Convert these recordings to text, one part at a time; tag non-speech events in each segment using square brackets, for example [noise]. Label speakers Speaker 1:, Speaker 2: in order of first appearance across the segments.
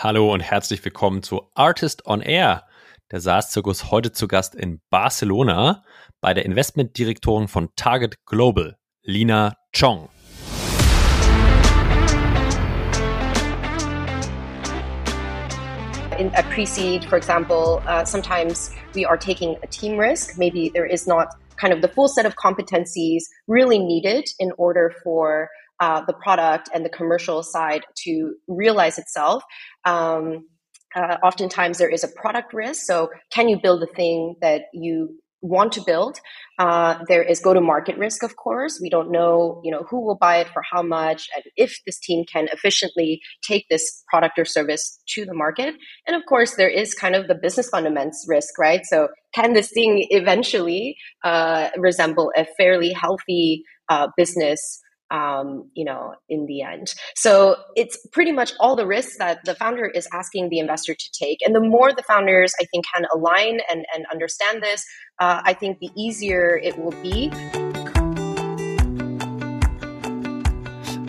Speaker 1: Hallo und herzlich willkommen zu Artist on Air. Der SaaS-Zirkus heute zu Gast in Barcelona bei der Investmentdirektorin von Target Global, Lina Chong.
Speaker 2: in a pre-seed, for example, uh, sometimes we are taking a team risk. Maybe there is not kind of the full set of competencies really needed in order for uh, the product and the commercial side to realize itself. Um, uh, oftentimes there is a product risk. So can you build the thing that you want to build. Uh, there is go to market risk, of course. We don't know, you know, who will buy it for how much, and if this team can efficiently take this product or service to the market. And of course, there is kind of the business fundamentals risk, right? So, can this thing eventually uh, resemble a fairly healthy uh, business? Um, you know, in the end. So it's pretty much all the risks that the founder is asking the investor to take. And the more the founders, I think, can align and, and understand this, uh, I think the easier it will be.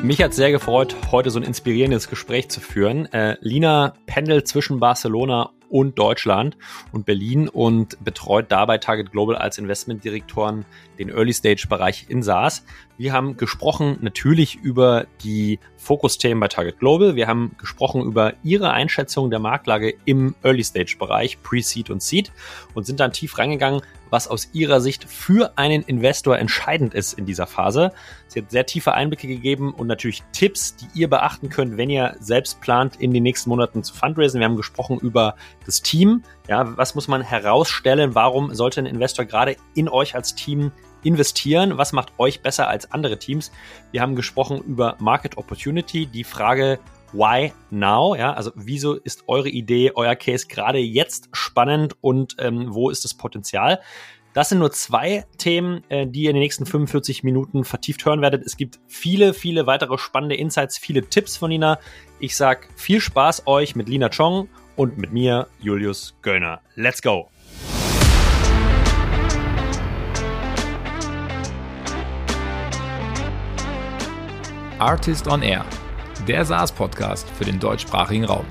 Speaker 1: Mich hat sehr gefreut, heute so ein inspirierendes Gespräch zu führen. Äh, Lina pendelt zwischen Barcelona und Deutschland und Berlin und betreut dabei Target Global als Investmentdirektoren den Early Stage Bereich in SaaS. Wir haben gesprochen natürlich über die Fokusthemen bei Target Global. Wir haben gesprochen über ihre Einschätzung der Marktlage im Early Stage Bereich, Pre-Seed und Seed und sind dann tief reingegangen, was aus ihrer Sicht für einen Investor entscheidend ist in dieser Phase. Sie hat sehr tiefe Einblicke gegeben und natürlich Tipps, die ihr beachten könnt, wenn ihr selbst plant, in den nächsten Monaten zu fundraisen. Wir haben gesprochen über das Team. Ja, was muss man herausstellen? Warum sollte ein Investor gerade in euch als Team investieren? Was macht euch besser als andere Teams? Wir haben gesprochen über Market Opportunity, die Frage, Why now? Ja, also wieso ist eure Idee, euer Case gerade jetzt spannend und ähm, wo ist das Potenzial? Das sind nur zwei Themen, äh, die ihr in den nächsten 45 Minuten vertieft hören werdet. Es gibt viele, viele weitere spannende Insights, viele Tipps von Lina. Ich sag viel Spaß euch mit Lina Chong und mit mir, Julius Göllner. Let's go!
Speaker 3: Artist on Air der SaaS-Podcast für den deutschsprachigen Raum.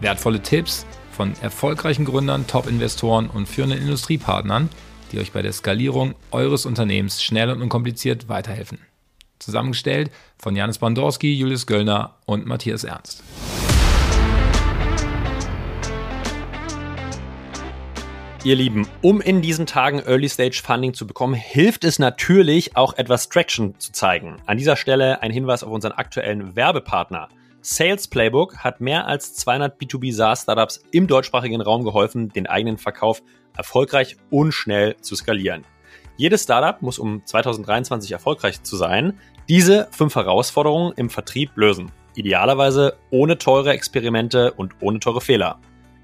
Speaker 3: Wertvolle Tipps von erfolgreichen Gründern, Top-Investoren und führenden Industriepartnern, die euch bei der Skalierung eures Unternehmens schnell und unkompliziert weiterhelfen. Zusammengestellt von Janis Bandorski, Julius Göllner und Matthias Ernst.
Speaker 1: Ihr Lieben, um in diesen Tagen Early Stage Funding zu bekommen, hilft es natürlich auch etwas Traction zu zeigen. An dieser Stelle ein Hinweis auf unseren aktuellen Werbepartner. Sales Playbook hat mehr als 200 B2B SaaS Startups im deutschsprachigen Raum geholfen, den eigenen Verkauf erfolgreich und schnell zu skalieren. Jedes Startup muss, um 2023 erfolgreich zu sein, diese fünf Herausforderungen im Vertrieb lösen. Idealerweise ohne teure Experimente und ohne teure Fehler.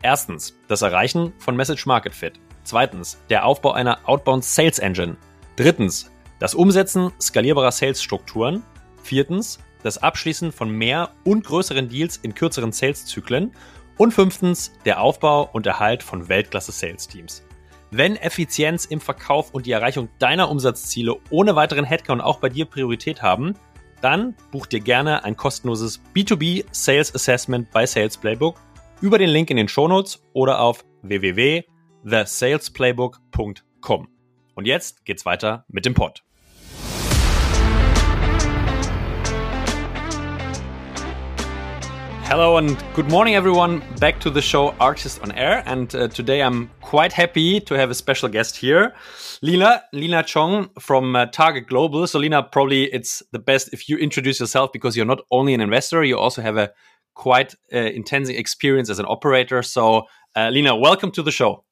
Speaker 1: Erstens, das Erreichen von Message Market Fit. Zweitens, der Aufbau einer Outbound Sales Engine. Drittens, das Umsetzen skalierbarer Sales-Strukturen. Viertens, das Abschließen von mehr und größeren Deals in kürzeren Sales-Zyklen. Und fünftens, der Aufbau und Erhalt von Weltklasse-Sales-Teams. Wenn Effizienz im Verkauf und die Erreichung deiner Umsatzziele ohne weiteren Headcount auch bei dir Priorität haben, dann buch dir gerne ein kostenloses B2B Sales Assessment bei Sales Playbook über den Link in den Shownotes oder auf www.thesalesplaybook.com. Und jetzt geht's weiter mit dem Pod. Hello and good morning, everyone. Back to the show Artist on Air. And uh, today I'm quite happy to have a special guest here, Lina, Lina Chong from uh, Target Global. So, Lina, probably it's the best if you introduce yourself because you're not only an investor, you also have a quite uh, intense experience as an operator. So, uh, Lina, welcome to the show.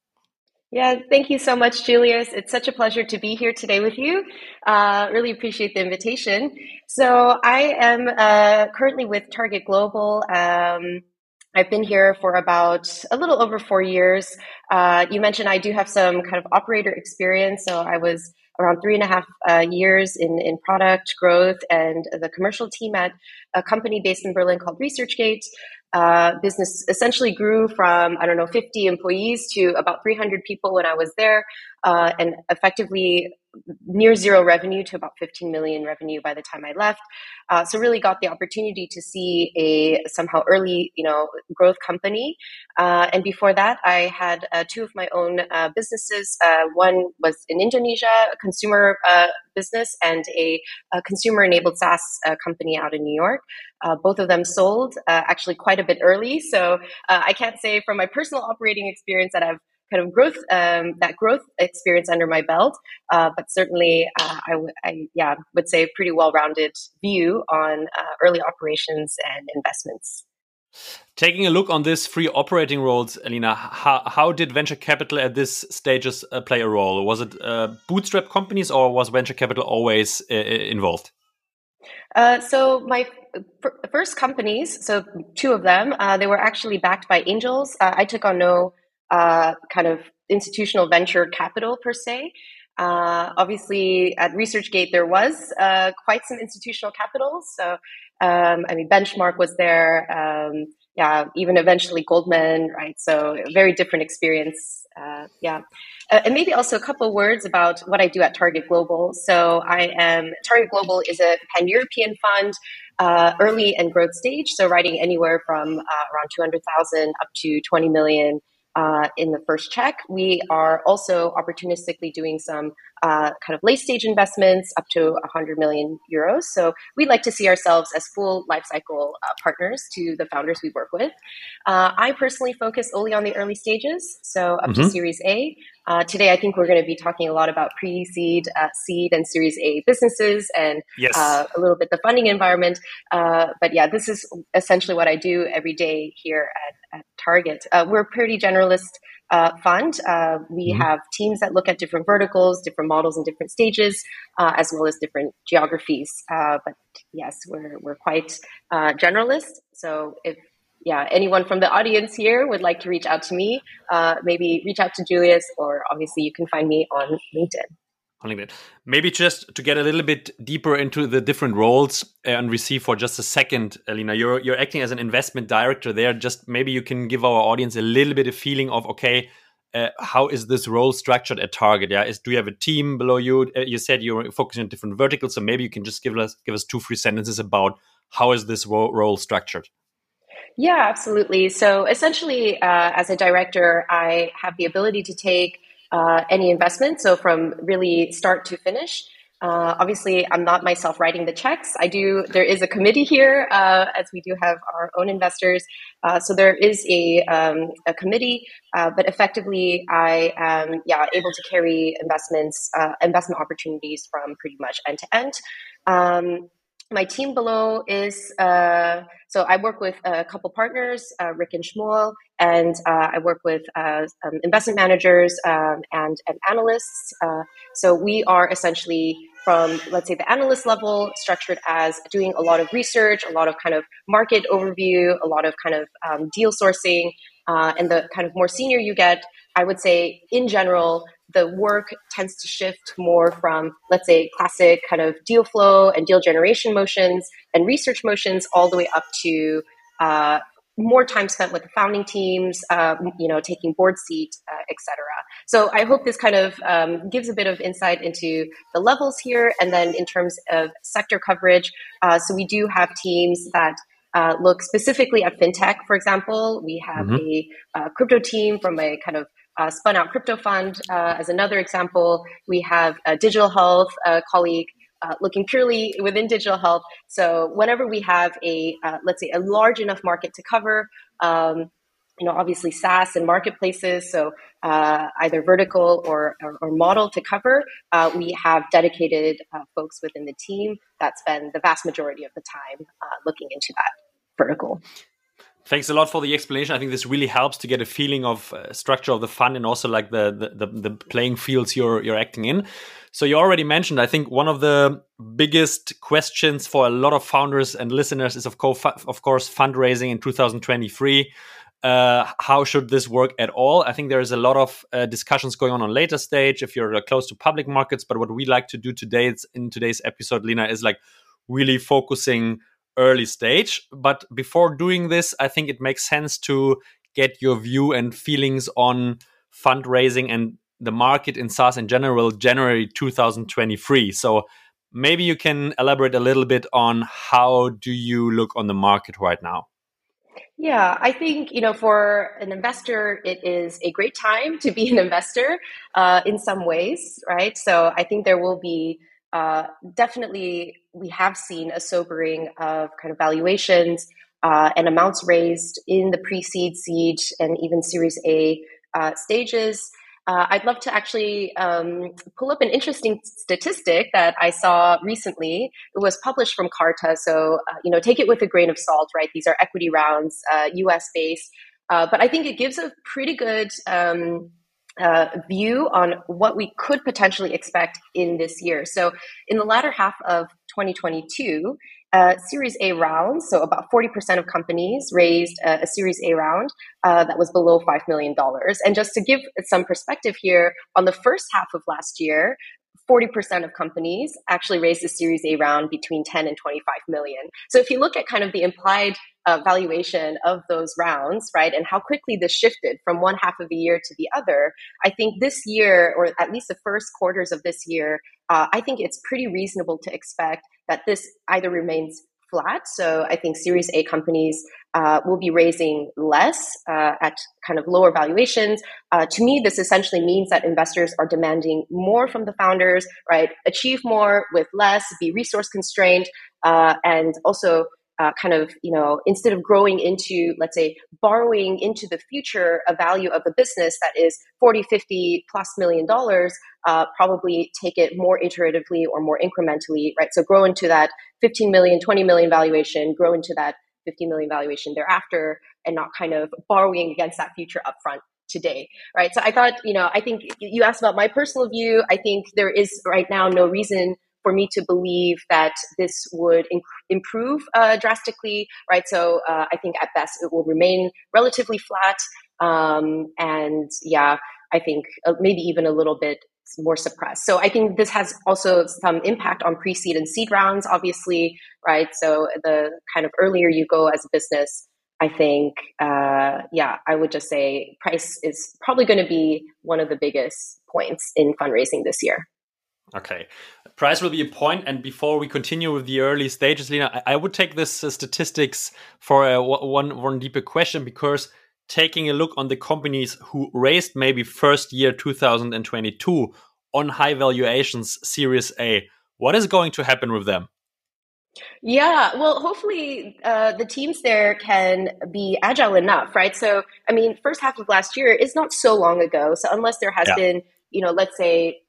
Speaker 2: Yeah, thank you so much, Julius. It's such a pleasure to be here today with you. Uh, really appreciate the invitation. So, I am uh, currently with Target Global. Um, I've been here for about a little over four years. Uh, you mentioned I do have some kind of operator experience. So, I was around three and a half uh, years in, in product growth and the commercial team at a company based in Berlin called ResearchGate. Uh, business essentially grew from, I don't know, 50 employees to about 300 people when I was there. Uh, and effectively near zero revenue to about 15 million revenue by the time I left. Uh, so really got the opportunity to see a somehow early, you know, growth company. Uh, and before that, I had uh, two of my own uh, businesses. Uh, one was in Indonesia, a consumer uh, business, and a, a consumer-enabled SaaS company out in New York. both of them sold actually quite a bit early. So I can't say from my personal operating experience that I've kind of growth um, that growth experience under my belt, uh, but certainly uh, I, w- I yeah would say a pretty well-rounded view on uh, early operations and investments.
Speaker 1: Taking a look on this free operating roles, Alina, how, how did venture capital at this stages uh, play a role? Was it uh, bootstrap companies or was venture capital always uh, involved?
Speaker 2: so my first companies, so two of them, they were actually backed by angels. I took on no uh, kind of institutional venture capital per se. Uh, obviously, at ResearchGate, there was uh, quite some institutional capital. So, um, I mean, Benchmark was there. Um, yeah, even eventually Goldman, right? So, very different experience. Uh, yeah. Uh, and maybe also a couple words about what I do at Target Global. So, I am Target Global is a pan European fund. Uh, early and growth stage, so writing anywhere from around 200,000 up to 20 million uh, in the first check. We are also opportunistically doing some uh, kind of late stage investments up to 100 million euros. So we like to see ourselves as full lifecycle uh, partners to the founders we work with. Uh, I personally focus only on the early stages, so up mm-hmm. to Series A. Uh, today, I think we're going to be talking a lot about pre seed, uh, seed, and Series A businesses and yes. Uh, a little bit the funding environment. but yeah, this is essentially what I do every day here at, at Target. we're pretty generalist uh, fund. Uh, we mm-hmm. have teams that look at different verticals, different models in different stages, uh, as well as different geographies. Uh, but yes, we're, we're quite uh, generalist. So if yeah, anyone from the audience here would like to reach out to me, uh, maybe reach out to Julius, or obviously you can find me on LinkedIn.
Speaker 1: Maybe just to get a little bit deeper into the different roles and receive for just a second, Alina, you're you're acting as an investment director there. Just maybe you can give our audience a little bit of feeling of okay, uh, how is this role structured at Target? Yeah, is do you have a team below you? Uh, you said you're focusing on different verticals, so maybe you can just give us give us two, three sentences about how is this ro role structured.
Speaker 2: Yeah, absolutely. So essentially, uh, as a director, I have the ability to take uh, any investment. So from really start to finish. Uh, obviously, I'm not myself writing the checks. I do. There is a committee here, uh, as we do have our own investors. Uh, so there is a um, a committee, uh, but effectively, I am yeah able to carry investments, investment opportunities from pretty much end to end. Um, my team below is uh, so I work with a couple partners, uh, Rick and Shmuel, and uh, I work with uh, um, investment managers um, and, and analysts. Uh, so we are essentially from, let's say, the analyst level, structured as doing a lot of research, a lot of kind of market overview, a lot of kind of um, deal sourcing, uh, and the kind of more senior you get, I would say, in general, the work tends to shift more from, let's say, classic kind of deal flow and deal generation motions and research motions all the way up to uh, more time spent with the founding teams, uh, you know, taking board seat, uh, etc. So I hope this kind of um, gives a bit of insight into the levels here, and then in terms of sector coverage. Uh, so we do have teams that uh, look specifically at fintech. For example, we have mm-hmm. a, a, crypto team from a kind of uh, spun out crypto fund. Uh, as another example, we have a digital health colleague uh, looking purely within digital health. So whenever we have a, uh, let's say, a large enough market to cover, um, you know, obviously SaaS and marketplaces, so uh, either vertical or, or, or, model to cover, uh, we have dedicated uh, folks within the team that spend the vast majority of the time uh, looking into that vertical.
Speaker 1: Thanks a lot for the explanation. I think this really helps to get a feeling of uh, structure of the fund and also like the, the, the the playing fields you're you're acting in. So you already mentioned. I think one of the biggest questions for a lot of founders and listeners is of course of course fundraising in 2023. Uh, how should this work at all? I think there is a lot of uh, discussions going on on later stage if you're uh, close to public markets. But what we like to do today in today's episode, Lina, is like really focusing early stage. But before doing this, I think it makes sense to get your view and feelings on fundraising and the market in SaaS in general January 2023. So maybe you can elaborate a little bit on how do you look on the market right now?
Speaker 2: Yeah, I think you know for an investor, it is a great time to be an investor uh, in some ways, right? So I think there will be uh, definitely we have seen a sobering of kind of valuations uh, and amounts raised in the pre-seed, seed, and even Series A uh, stages. Uh, I'd love to actually um, pull up an interesting statistic that I saw recently. It was published from Carta, so uh, you know, take it with a grain of salt, right? These are equity rounds, uh, U.S. based, uh, but I think it gives a pretty good um, uh, view on what we could potentially expect in this year. So, in the latter half of 2022, uh, Series A rounds, so about 40% of companies raised a, Series A round uh, that was below $5 million. And just to give some perspective here, on the first half of last year, 40% of companies actually raised a Series A round between 10 and 25 million. So if you look at kind of the implied uh, valuation of those rounds, right, and how quickly this shifted from one half of the year to the other, I think this year, or at least the first quarters of this year, uh, I think it's pretty reasonable to expect that this either remains flat. So I think Series A companies uh, will be raising less uh, at kind of lower valuations. Uh, to me, this essentially means that investors are demanding more from the founders, right? Achieve more with less, be resource constrained, uh, and also uh, kind of, you know, instead of growing into, let's say, borrowing into the future a value of a business that is 40, 50 plus million dollars, uh, probably take it more iteratively or more incrementally, right? So grow into that 15 million, 20 million valuation, grow into that 50 million valuation thereafter, and not kind of borrowing against that future upfront today, right? So I thought, you know, I think you asked about my personal view. I think there is right now no reason for me to believe that this would improve uh, drastically, right? So uh, I think at best it will remain relatively flat. Um, and yeah, I think uh, maybe even a little bit more suppressed. So I think this has also some impact on pre-seed and seed rounds, obviously, right? So the kind of earlier you go as a business, I think, uh, yeah, I would just say price is probably going to be one of the biggest points in fundraising this year.
Speaker 1: Okay. Price will be a point. And before we continue with the early stages, Lina, I, I would take this uh, statistics for a, one, one deeper question because taking a look on the companies who raised maybe first year 2022 on high valuations, Series A, what is going to happen with them?
Speaker 2: Yeah, well, hopefully uh, the teams there can be agile enough, right? So, I mean, first half of last year is not so long ago. So, unless there has yeah. been, you know, let's say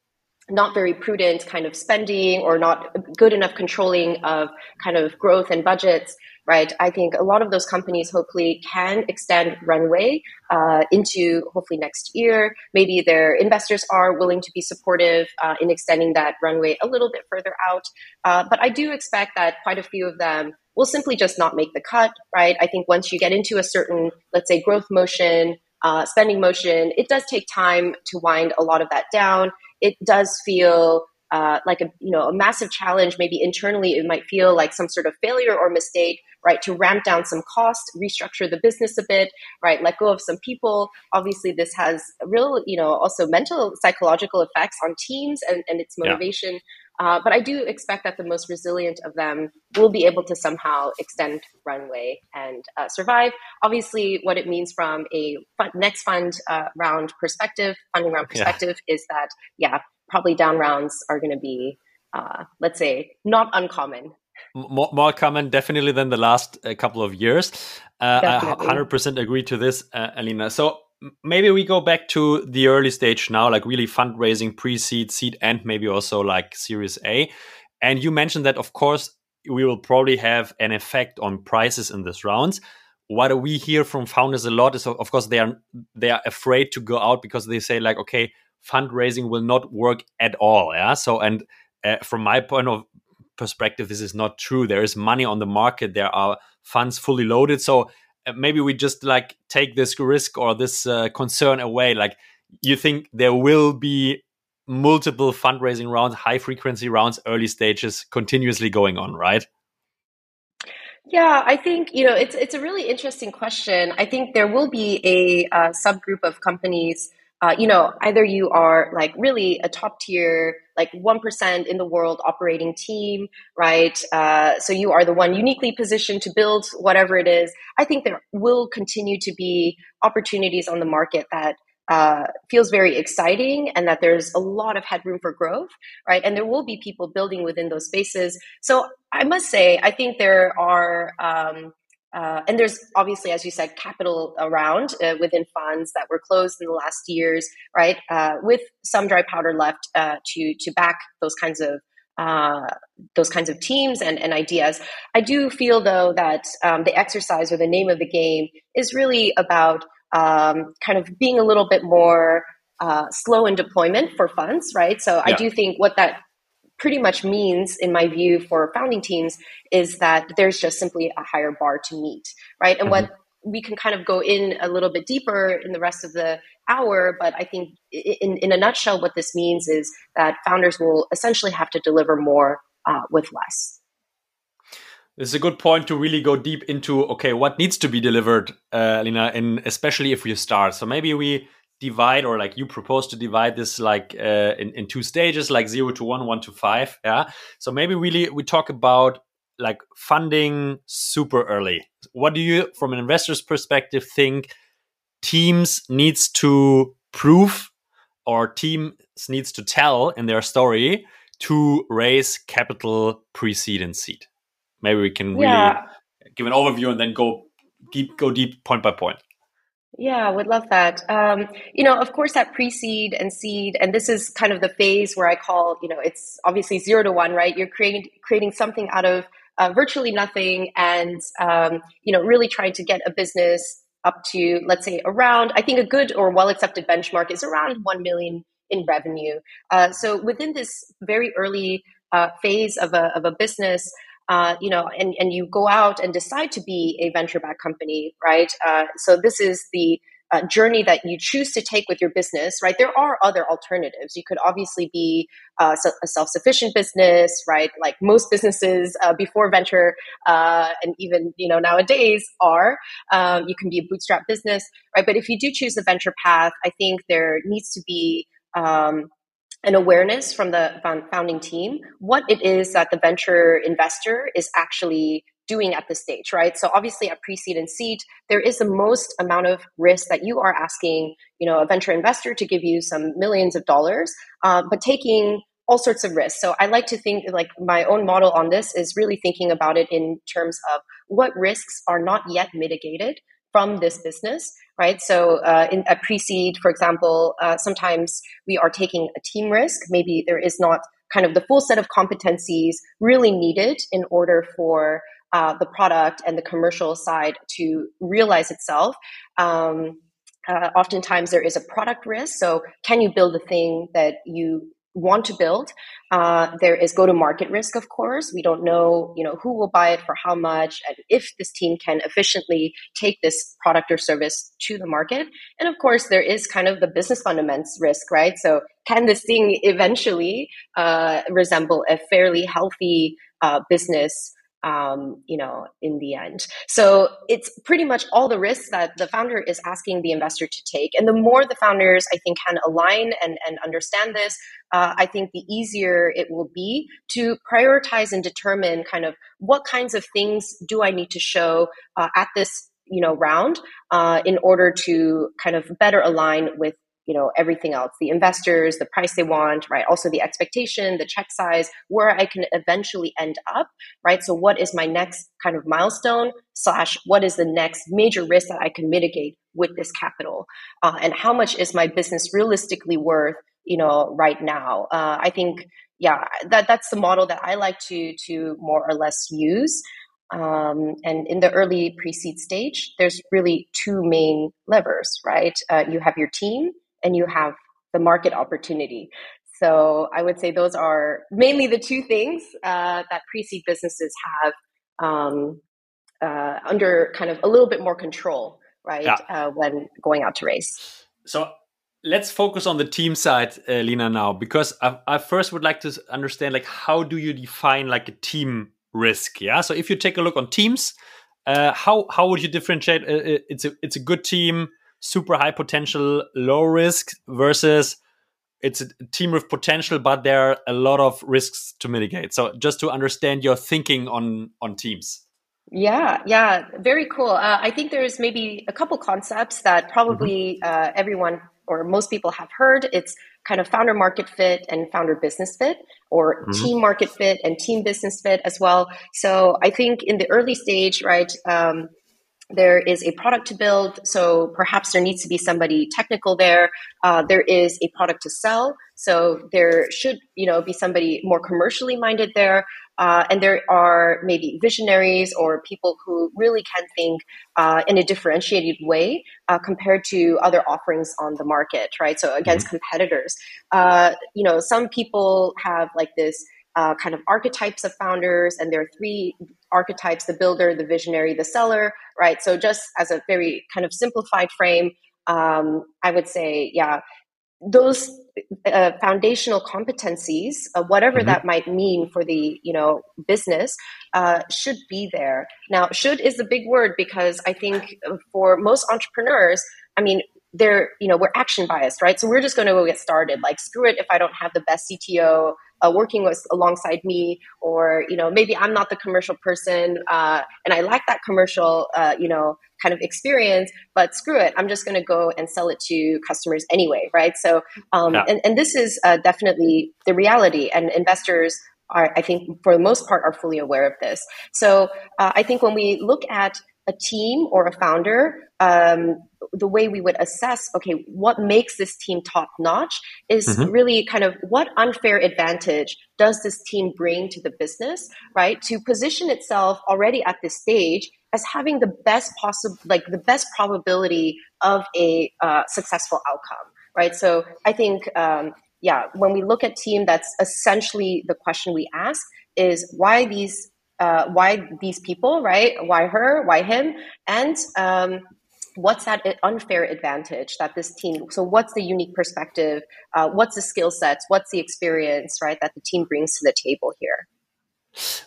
Speaker 2: not very prudent kind of spending or not good enough controlling of kind of growth and budgets, right? I think a lot of those companies hopefully can extend runway uh, into hopefully next year. Maybe their investors are willing to be supportive uh, in extending that runway a little bit further out. Uh, but I do expect that quite a few of them will simply just not make the cut, right? I think once you get into a certain, let's say, growth motion, uh, spending motion, it does take time to wind a lot of that down it does feel uh, like a you know a massive challenge. Maybe internally, it might feel like some sort of failure or mistake, right? To ramp down some cost, restructure the business a bit, right? Let go of some people. Obviously, this has real you know also mental psychological effects on teams and, and its motivation. Yeah. Uh, but I do expect that the most resilient of them will be able to somehow extend runway and uh, survive. Obviously, what it means from a fund, next fund uh, round perspective, funding round perspective, yeah. is that yeah, probably down rounds are going to be, uh, let's say, not uncommon.
Speaker 1: More, more common, definitely, than the last uh, couple of years. Uh, I 100% agree to this, Alina. So maybe we go back to the early stage now, like really fundraising, pre-seed, seed, and maybe also like Series A. And you mentioned that, of course, we will probably have an effect on prices in this rounds. What we hear from founders a lot is, of course, they are they are afraid to go out because they say like, okay, fundraising will not work at all. Yeah. So, and uh, from my point of perspective, this is not true. There is money on the market. There are funds fully loaded. So maybe we just like take this risk or this uh, concern away. Like you think there will be multiple fundraising rounds high frequency rounds early stages continuously going on right?
Speaker 2: Yeah i think you know it's it's a really interesting question. I think there will be a uh, subgroup of companies uh, you know, either you are like really a top tier, like 1% in the world operating team, right? Uh, so you are the one uniquely positioned to build whatever it is. I think there will continue to be opportunities on the market that uh, feels very exciting and that there's a lot of headroom for growth, right? And there will be people building within those spaces. So I must say, I think there are, um, uh, and there's obviously, as you said, capital around uh, within funds that were closed in the last years, right? Uh, with some dry powder left uh, to to back those kinds of uh, those kinds of teams and, and ideas. I do feel though that um, the exercise or the name of the game is really about um, kind of being a little bit more uh, slow in deployment for funds, right? So yeah. I do think what that pretty much means, in my view, for founding teams is that there's just simply a higher bar to meet, right? And mm-hmm. what we can kind of go in a little bit deeper in the rest of the hour, but I think in, in a nutshell, what this means is that founders will essentially have to deliver more uh, with less.
Speaker 1: This is a good point to really go deep into okay, what needs to be delivered, uh, Lina, and especially if we start. So maybe we divide or like you propose to divide this like uh, in, in two stages like zero to one one to five yeah? So maybe really we talk about like funding super early. What do you from an investor's perspective think teams needs to prove or teams needs to tell in their story to raise capital pre-seed and seed? Maybe we can really yeah. give an overview and then go deep go deep point by point
Speaker 2: yeah, would love that. Um, you know, of course, that pre-seed and seed, and this is kind of the phase where I call, you know, it's obviously zero to one, right? You're creating creating something out of uh, virtually nothing, and um, you know, really trying to get a business up to, let's say, around. I think a good or well accepted benchmark is around one million in revenue. Uh, so within this very early uh, phase of a of a business, uh, you know, and, and you go out and decide to be a venture backed company, right? Uh, so this is the uh, journey that you choose to take with your business, right? There are other alternatives. You could obviously be uh, a self sufficient business, right? Like most businesses uh, before venture uh, and even, you know, nowadays are. Um, you can be a bootstrap business, right? But if you do choose the venture path, I think there needs to be um, an awareness from the founding team what it is that the venture investor is actually doing at this stage, right? So obviously at pre-seed and seed, there is the most amount of risk that you are asking, you know, a venture investor to give you some millions of dollars, uh, but taking all sorts of risks. So I like to think like my own model on this is really thinking about it in terms of what risks are not yet mitigated from this business, right? So uh, in a pre-seed, for example, uh, sometimes we are taking a team risk. Maybe there is not kind of the full set of competencies really needed in order for uh, the product and the commercial side to realize itself. Um, uh, oftentimes there is a product risk. So can you build the thing that you want to build. Uh, there is go to market risk, of course. We don't know, you know, who will buy it for how much, and if this team can efficiently take this product or service to the market. And of course, there is kind of the business fundamentals risk, right? So, can this thing eventually uh, resemble a fairly healthy uh, business um, you know, in the end. So it's pretty much all the risks that the founder is asking the investor to take. And the more the founders, I think, can align and, and understand this, uh, I think the easier it will be to prioritize and determine kind of what kinds of things do I need to show uh, at this you know round uh, in order to kind of better align with you know everything else the investors the price they want right? Also the expectation the check size where i can eventually end up right? So what is my next kind of milestone slash what is the next major risk that i can mitigate with this capital? Uh, and how much is my business realistically worth you know right now? Uh, i think yeah that that's the model that i like to to more or less use. Um, and in the early pre-seed stage there's really two main levers right? Uh, you have your team and you have the market opportunity. So I would say those are mainly the two things uh, that pre-seed businesses have um, uh, under kind of a little bit more control, right, yeah. uh, when going out to race.
Speaker 1: So let's focus on the team side, uh, Lina, now, because I, I, first would like to understand, like, how do you define like a team risk? Yeah. So if you take a look on teams, uh, how how would you differentiate? Uh, it's a it's a good team super high potential, low risk versus it's a team with potential, but there are a lot of risks to mitigate. So just to understand your thinking on on teams.
Speaker 2: Yeah, yeah, very cool. Uh, I think there's maybe a couple concepts that probably mm-hmm. uh, everyone or most people have heard. It's kind of founder market fit and founder business fit, or mm-hmm. team market fit and team business fit as well. So I think in the early stage, right, um, there is a product to build, so perhaps there needs to be somebody technical there. Uh, there is a product to sell, so there should you know be somebody more commercially minded there. Uh, and there are maybe visionaries or people who really can think uh, in a differentiated way uh, compared to other offerings on the market, right? So against mm-hmm. competitors, uh, you know, some people have like this uh, kind of archetypes of founders, and there are three archetypes: the builder, the visionary, the seller, right? So just as a very kind of simplified frame, um, I would say, yeah, those uh, foundational competencies, uh, whatever mm-hmm. that might mean for the you know business, uh, should be there. Now, should is a big word because I think for most entrepreneurs, I mean, they're you know we're action biased, right? So we're just going to go get started. Like, screw it if I don't have the best CTO uh, working with alongside me, or you know maybe I'm not the commercial person uh, and I lack that commercial uh, you know kind of experience, but screw it, I'm just going to go and sell it to customers anyway, right? So um, yeah. and, and this is uh, definitely the reality, and investors. Are, I think for the most part are fully aware of this. So uh, I think when we look at a team or a founder, um, the way we would assess, okay, what makes this team top notch is mm-hmm. really kind of what unfair advantage does this team bring to the business, right? To position itself already at this stage as having the best possible, like the best probability of a uh, successful outcome, right? So I think, um, yeah, when we look at team, that's essentially the question we ask is why these uh, why these people, right? Why her? Why him? And um, what's that unfair advantage that this team? So, what's the unique perspective? Uh, what's the skill sets? What's the experience, right? That the team brings to the table here.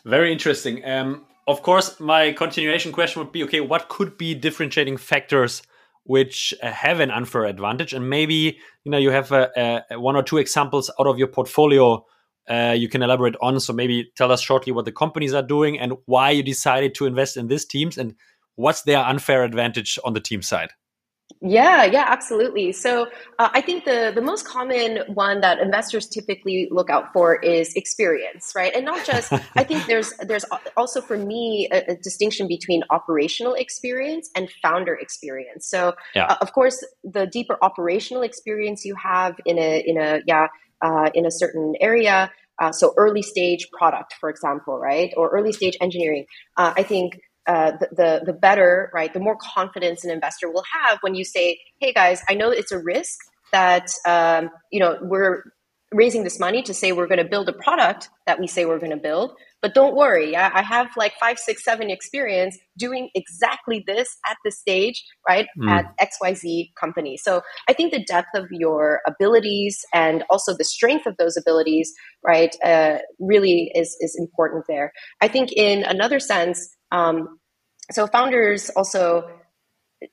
Speaker 1: Very interesting. Um, of course, my continuation question would be: Okay, what could be differentiating factors? which uh, have an unfair advantage and maybe you know you have a, a, one or two examples out of your portfolio uh, you can elaborate on. So maybe tell us shortly what the companies are doing and why you decided to invest in these teams and what's their unfair advantage on the team side.
Speaker 2: Yeah, yeah, absolutely. So uh, I think the the most common one that investors typically look out for is experience, right? And not just. I think [laughs] there's there's also for me a, a, distinction between operational experience and founder experience. So yeah. uh, of course, the deeper operational experience you have in a in a yeah uh, in a certain area. Uh, so early stage product, for example, right, or early stage engineering. Uh, I think uh, the, the, the better, right, the more confidence an investor will have when you say, "Hey guys, I know it's a risk that um, you know we're raising this money to say we're going to build a product that we say we're going to build. But don't worry, I, I, have like five, six, seven experience doing exactly this at the stage, right? Mm. At XYZ company. So I think the depth of your abilities and also the strength of those abilities, right, uh, really is, is important there. I think in another sense, um, so founders also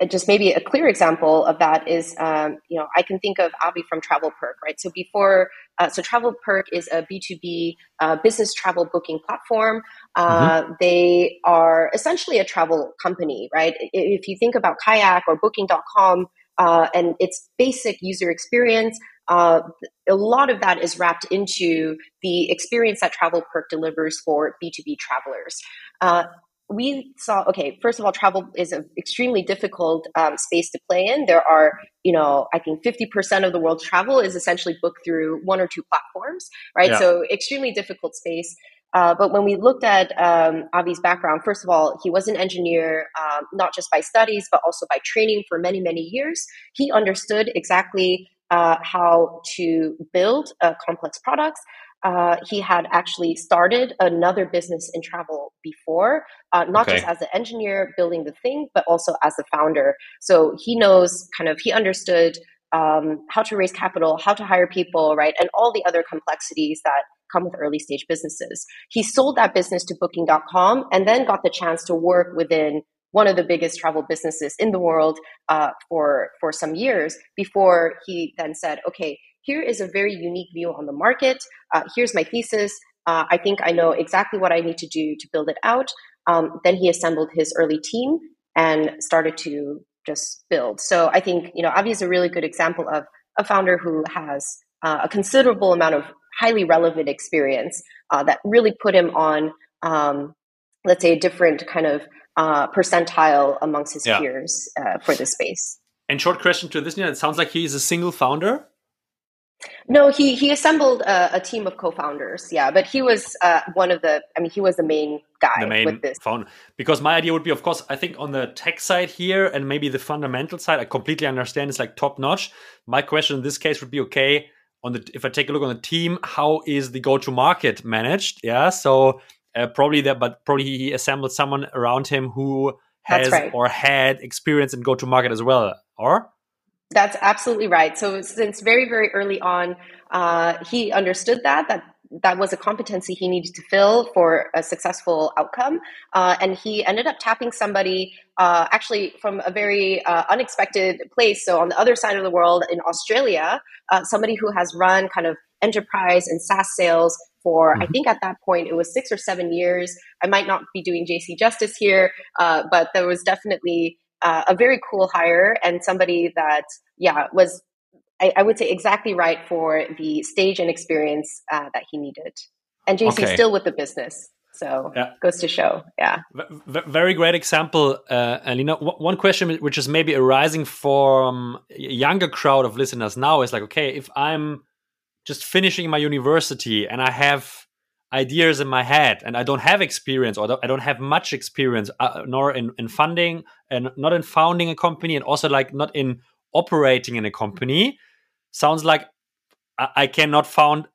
Speaker 2: just maybe a clear example of that is, um, you know, I can think of Avi from TravelPerk, right? So before, uh, so TravelPerk is a B2B uh, business travel booking platform. Uh, mm-hmm. They are essentially a travel company, right? If you think about Kayak or Booking.com uh, and its basic user experience, uh, a lot of that is wrapped into the experience that TravelPerk delivers for B2B travelers. Uh, we saw okay first of all travel is an extremely difficult um, space to play in. There are you know i think 50% of the world's travel is essentially booked through one or two platforms right? Yeah. so extremely difficult space. Uh, but when we looked at um, avi's background first of all he was an engineer um, not just by studies but also by training for many many years. He understood exactly uh, how to build uh, complex products uh, he had actually started another business in travel before, uh, not okay. just as an engineer building the thing, but also as the founder. So he knows kind of, he understood um, how to raise capital, how to hire people, right? And all the other complexities that come with early stage businesses. He sold that business to booking.com and then got the chance to work within one of the biggest travel businesses in the world uh, for for some years before he then said, okay, here is a very unique view on the market. Uh, here's my thesis. Uh, I think I know exactly what I need to do to build it out. Um, then he assembled his early team and started to just build. So I think you know Avi is a really good example of a founder who has uh, a considerable amount of highly relevant experience uh, that really put him on, um, let's say, a different kind of uh, percentile amongst his yeah. peers uh, for this space.
Speaker 1: And short question to this, it sounds like he is a single founder.
Speaker 2: No, he he assembled a, a team of co-founders. Yeah, but he was uh, one of the. I mean, he was the main guy.
Speaker 1: The main
Speaker 2: with this.
Speaker 1: founder. Because my idea would be, of course, I think on the tech side here and maybe the fundamental side, I completely understand it's like top notch. My question in this case would be, okay, on the if I take a look on the team, how is the go to market managed? Yeah, so uh, probably that, but probably he assembled someone around him who has right. or had experience in go to market as well, or
Speaker 2: that's absolutely right. So since very very early on, uh, he understood that that that was a competency he needed to fill for a successful outcome. Uh, and he ended up tapping somebody uh, actually from a very uh, unexpected place. So, on the other side of the world in Australia, uh, somebody who has run kind of enterprise and SaaS sales for, mm-hmm. I think at that point it was six or seven years. I might not be doing JC justice here, uh, but there was definitely uh, a very cool hire and somebody that, yeah, was I, I, would say exactly right for the stage and experience uh, that he needed. And JC okay. still with the business. So yeah. goes to show, yeah.
Speaker 1: V- very great example, uh, Alina. W- one question which is maybe arising from a younger crowd of listeners now is like, okay, if I'm just finishing my university and I have ideas in my head and I don't have experience or I don't have much experience, uh, nor in, in funding and not in founding a company and also like not in operating in a company, sounds like I, I cannot found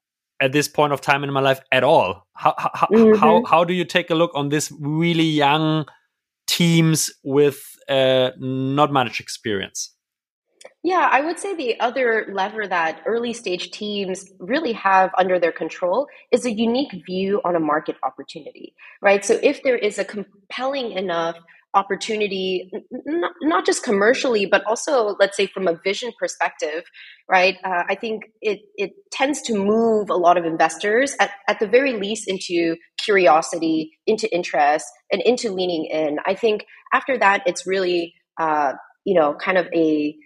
Speaker 1: at this point of time in my life at all. How how, mm-hmm. how how do you take a look on this really young teams with uh, not much experience?
Speaker 2: Yeah, I would say the other lever that early stage teams really have under their control is a unique view on a market opportunity, right? So if there is a compelling enough opportunity, not, not just commercially, but also, let's say, from a vision perspective, right? Uh, I think it, it tends to move a lot of investors, at, at the very least, into curiosity, into interest, and into leaning in. I think after that, it's really, uh, you know, kind of a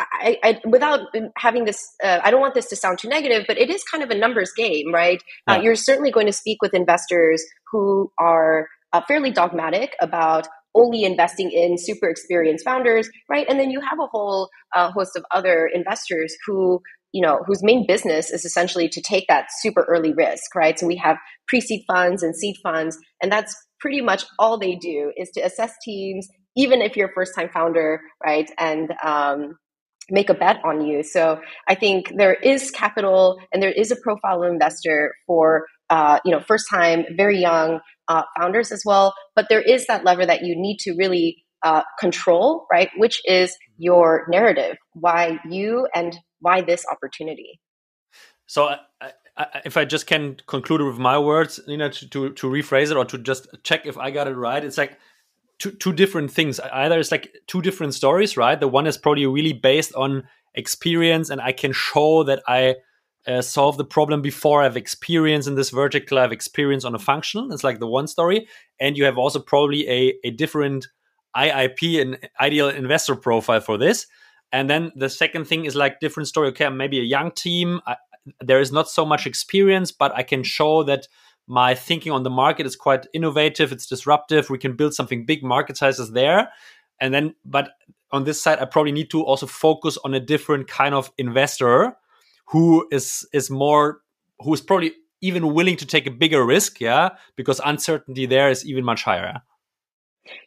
Speaker 2: I, I, without having this, uh, I don't want this to sound too negative, but it is kind of a numbers game, right? Uh, yeah. Uh, you're certainly going to speak with investors who are uh, fairly dogmatic about only investing in super experienced founders, right? And then you have a whole uh, host of other investors who, you know, whose main business is essentially to take that super early risk, right? So we have pre-seed funds and seed funds, and that's pretty much all they do is to assess teams, even if you're a first-time founder, right? And um, make a bet on you. So I think there is capital and there is a profile investor for uh, you know first time, very young uh, founders as well. But there is that lever that you need to really uh, control, right? Which is your narrative, why you and why this opportunity.
Speaker 1: So, I, if I just can conclude with my words, you know, to, to, to rephrase it or to just check if I got it right, it's like two two different things. Either it's like two different stories, right? The one is probably really based on experience, and I can show that I uh, solve the problem before I have experience in this vertical, I have experience on a function. It's like the one story. And you have also probably a, a different IIP and ideal investor profile for this. And then the second thing is like different story. Okay, maybe a young team. I, there is not so much experience, but I can show that my thinking on the market is quite innovative. It's disruptive. We can build something big. Market sizes there. And then, but on this side, I probably need to also focus on a different kind of investor who is is more who is probably even willing to take a bigger risk yeah because uncertainty there is even much higher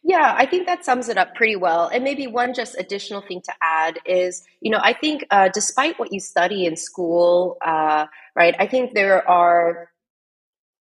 Speaker 2: yeah, I think that sums it up pretty well. And maybe one just additional thing to add is, you know, I think uh, despite what you study in school, uh, right, I think there are,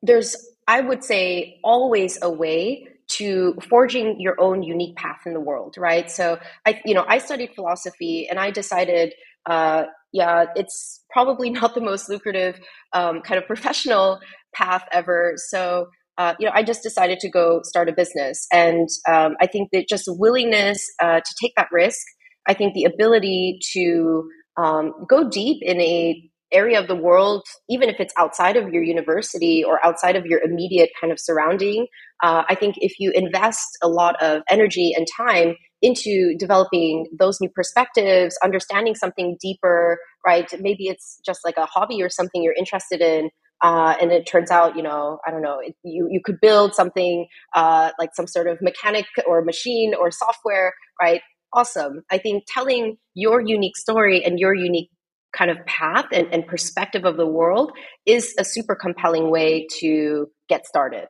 Speaker 2: there's, I would say, always a way to forging your own unique path in the world, right? So I, you know, I studied philosophy and I decided, uh, yeah, it's probably [laughs] not the most lucrative um, kind of professional path ever. So uh, you know, I just decided to go start a business. And um, I think that just willingness uh, to take that risk, I think the ability to um, go deep in a area of the world, even if it's outside of your university or outside of your immediate kind of surrounding, uh, I think if you invest a lot of energy and time into developing those new perspectives, understanding something deeper, right? Maybe it's just like a hobby or something you're interested in. Uh, and it turns out, you know, I don't know, it, you, you could build something uh, like some sort of mechanic or machine or software, right? Awesome. I think telling your unique story and your unique kind of path and, and perspective of the world is a super compelling way to get started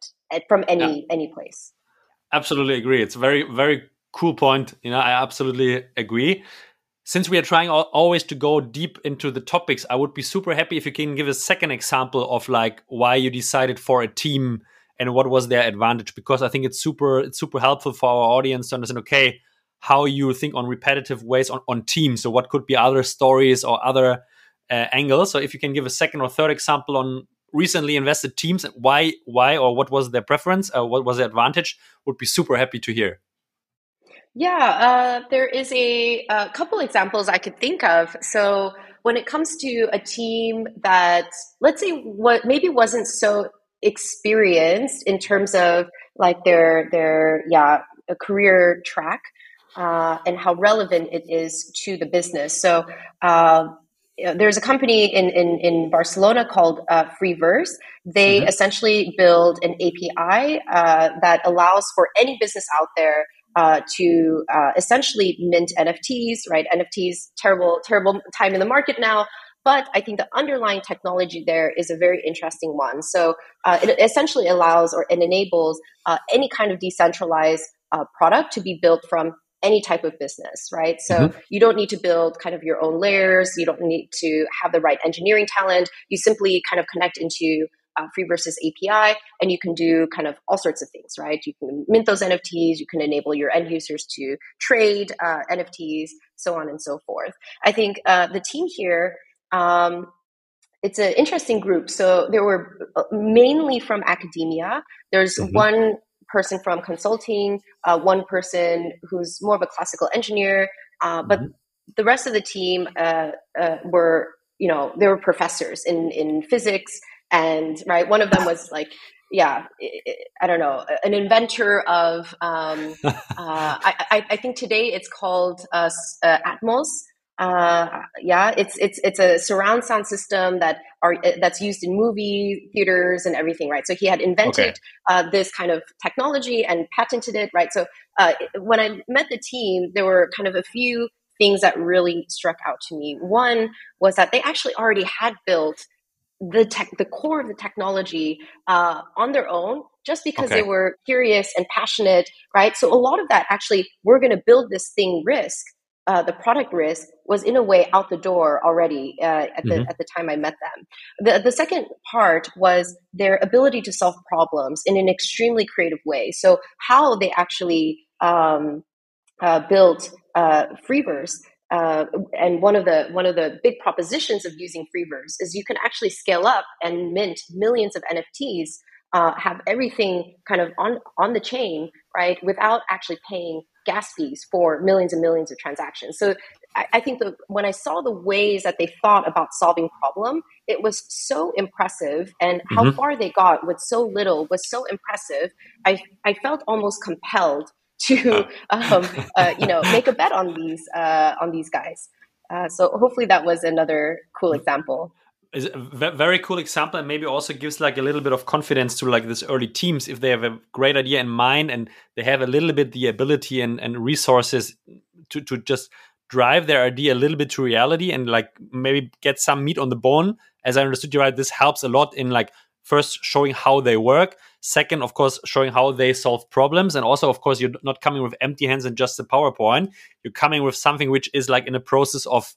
Speaker 2: from any yeah. any place.
Speaker 1: Absolutely agree. It's a very very cool point. You know, I absolutely agree. Since we are trying always to go deep into the topics, I would be super happy if you can give a second example of like why you decided for a team and what was their advantage because I think it's super it's super helpful for our audience to understand okay, how you think on repetitive ways on, on teams. So what could be other stories or other uh, angles. So if you can give a second or third example on recently invested teams, why, why, or what was their preference, uh, what was the advantage, would be super happy to hear.
Speaker 2: Yeah, uh, there is a, a couple examples I could think of. So when it comes to a team that, let's say, what maybe wasn't so experienced in terms of like their their yeah career track uh, and how relevant it is to the business. So uh, there's a company in, in, in Barcelona called uh, Freeverse. They mm-hmm. essentially build an API uh, that allows for any business out there uh, to uh, essentially mint NFTs, right? NFTs, terrible, terrible time in the market now. But I think the underlying technology there is a very interesting one. So uh, it essentially allows or it enables uh, any kind of decentralized product to be built from any type of business, right? So mm-hmm. you don't need to build kind of your own layers. You don't need to have the right engineering talent. You simply kind of connect into uh, Freeverse's API, and you can do kind of all sorts of things, right? You can mint those NFTs, you can enable your end users to trade uh, NFTs, so on and so forth. I think uh, the team here, um, it's an interesting group. So there were uh, mainly from academia. There's mm-hmm. one person from consulting, uh, one person who's more of a classical engineer, uh, but mm-hmm. the rest of the team uh, uh, were, you know, they were professors in in physics, and right, one of them was like. Yeah, I don't know, an inventor of. Um, [laughs] uh, I, I, think today it's called Atmos, uh, yeah, it's it's it's a surround sound system that are that's used in movie theaters and everything, right? So he had invented okay. uh, this kind of technology and patented it, right? So uh, when I met the team, there were kind of a few things that really struck out to me. One was that they actually already had built the tech, the core of the technology uh, on their own, just because okay. they were curious and passionate, right? So a lot of that actually, we're going to build this thing risk uh, the product risk was in a way out the door already uh, at the mm-hmm. at the time I met them. The the second part was their ability to solve problems in an extremely creative way. So how they actually um, uh, built uh, Freeverse. Uh, and one of the one of the big propositions of using Freeverse is you can actually scale up and mint millions of NFTs, uh, have everything kind of on on the chain, right, without actually paying gas fees for millions and millions of transactions. So I, I think that when I saw the ways that they thought about solving problem, it was so impressive, and mm-hmm. how far they got with so little was so impressive. I I felt almost compelled [laughs] to um, uh, you know make a bet on these uh, on these guys. Uh, so hopefully that was another cool example
Speaker 1: is a very cool example and maybe also gives like a little bit of confidence to like this early teams if they have a great idea in mind and they have a little bit the ability and, and resources to, to just drive their idea a little bit to reality and like maybe get some meat on the bone. As i understood you right this helps a lot in like first showing how they work. Second of course showing how they solve problems. And also of course you're not coming with empty hands and just a powerpoint. You're coming with something which is like in a process of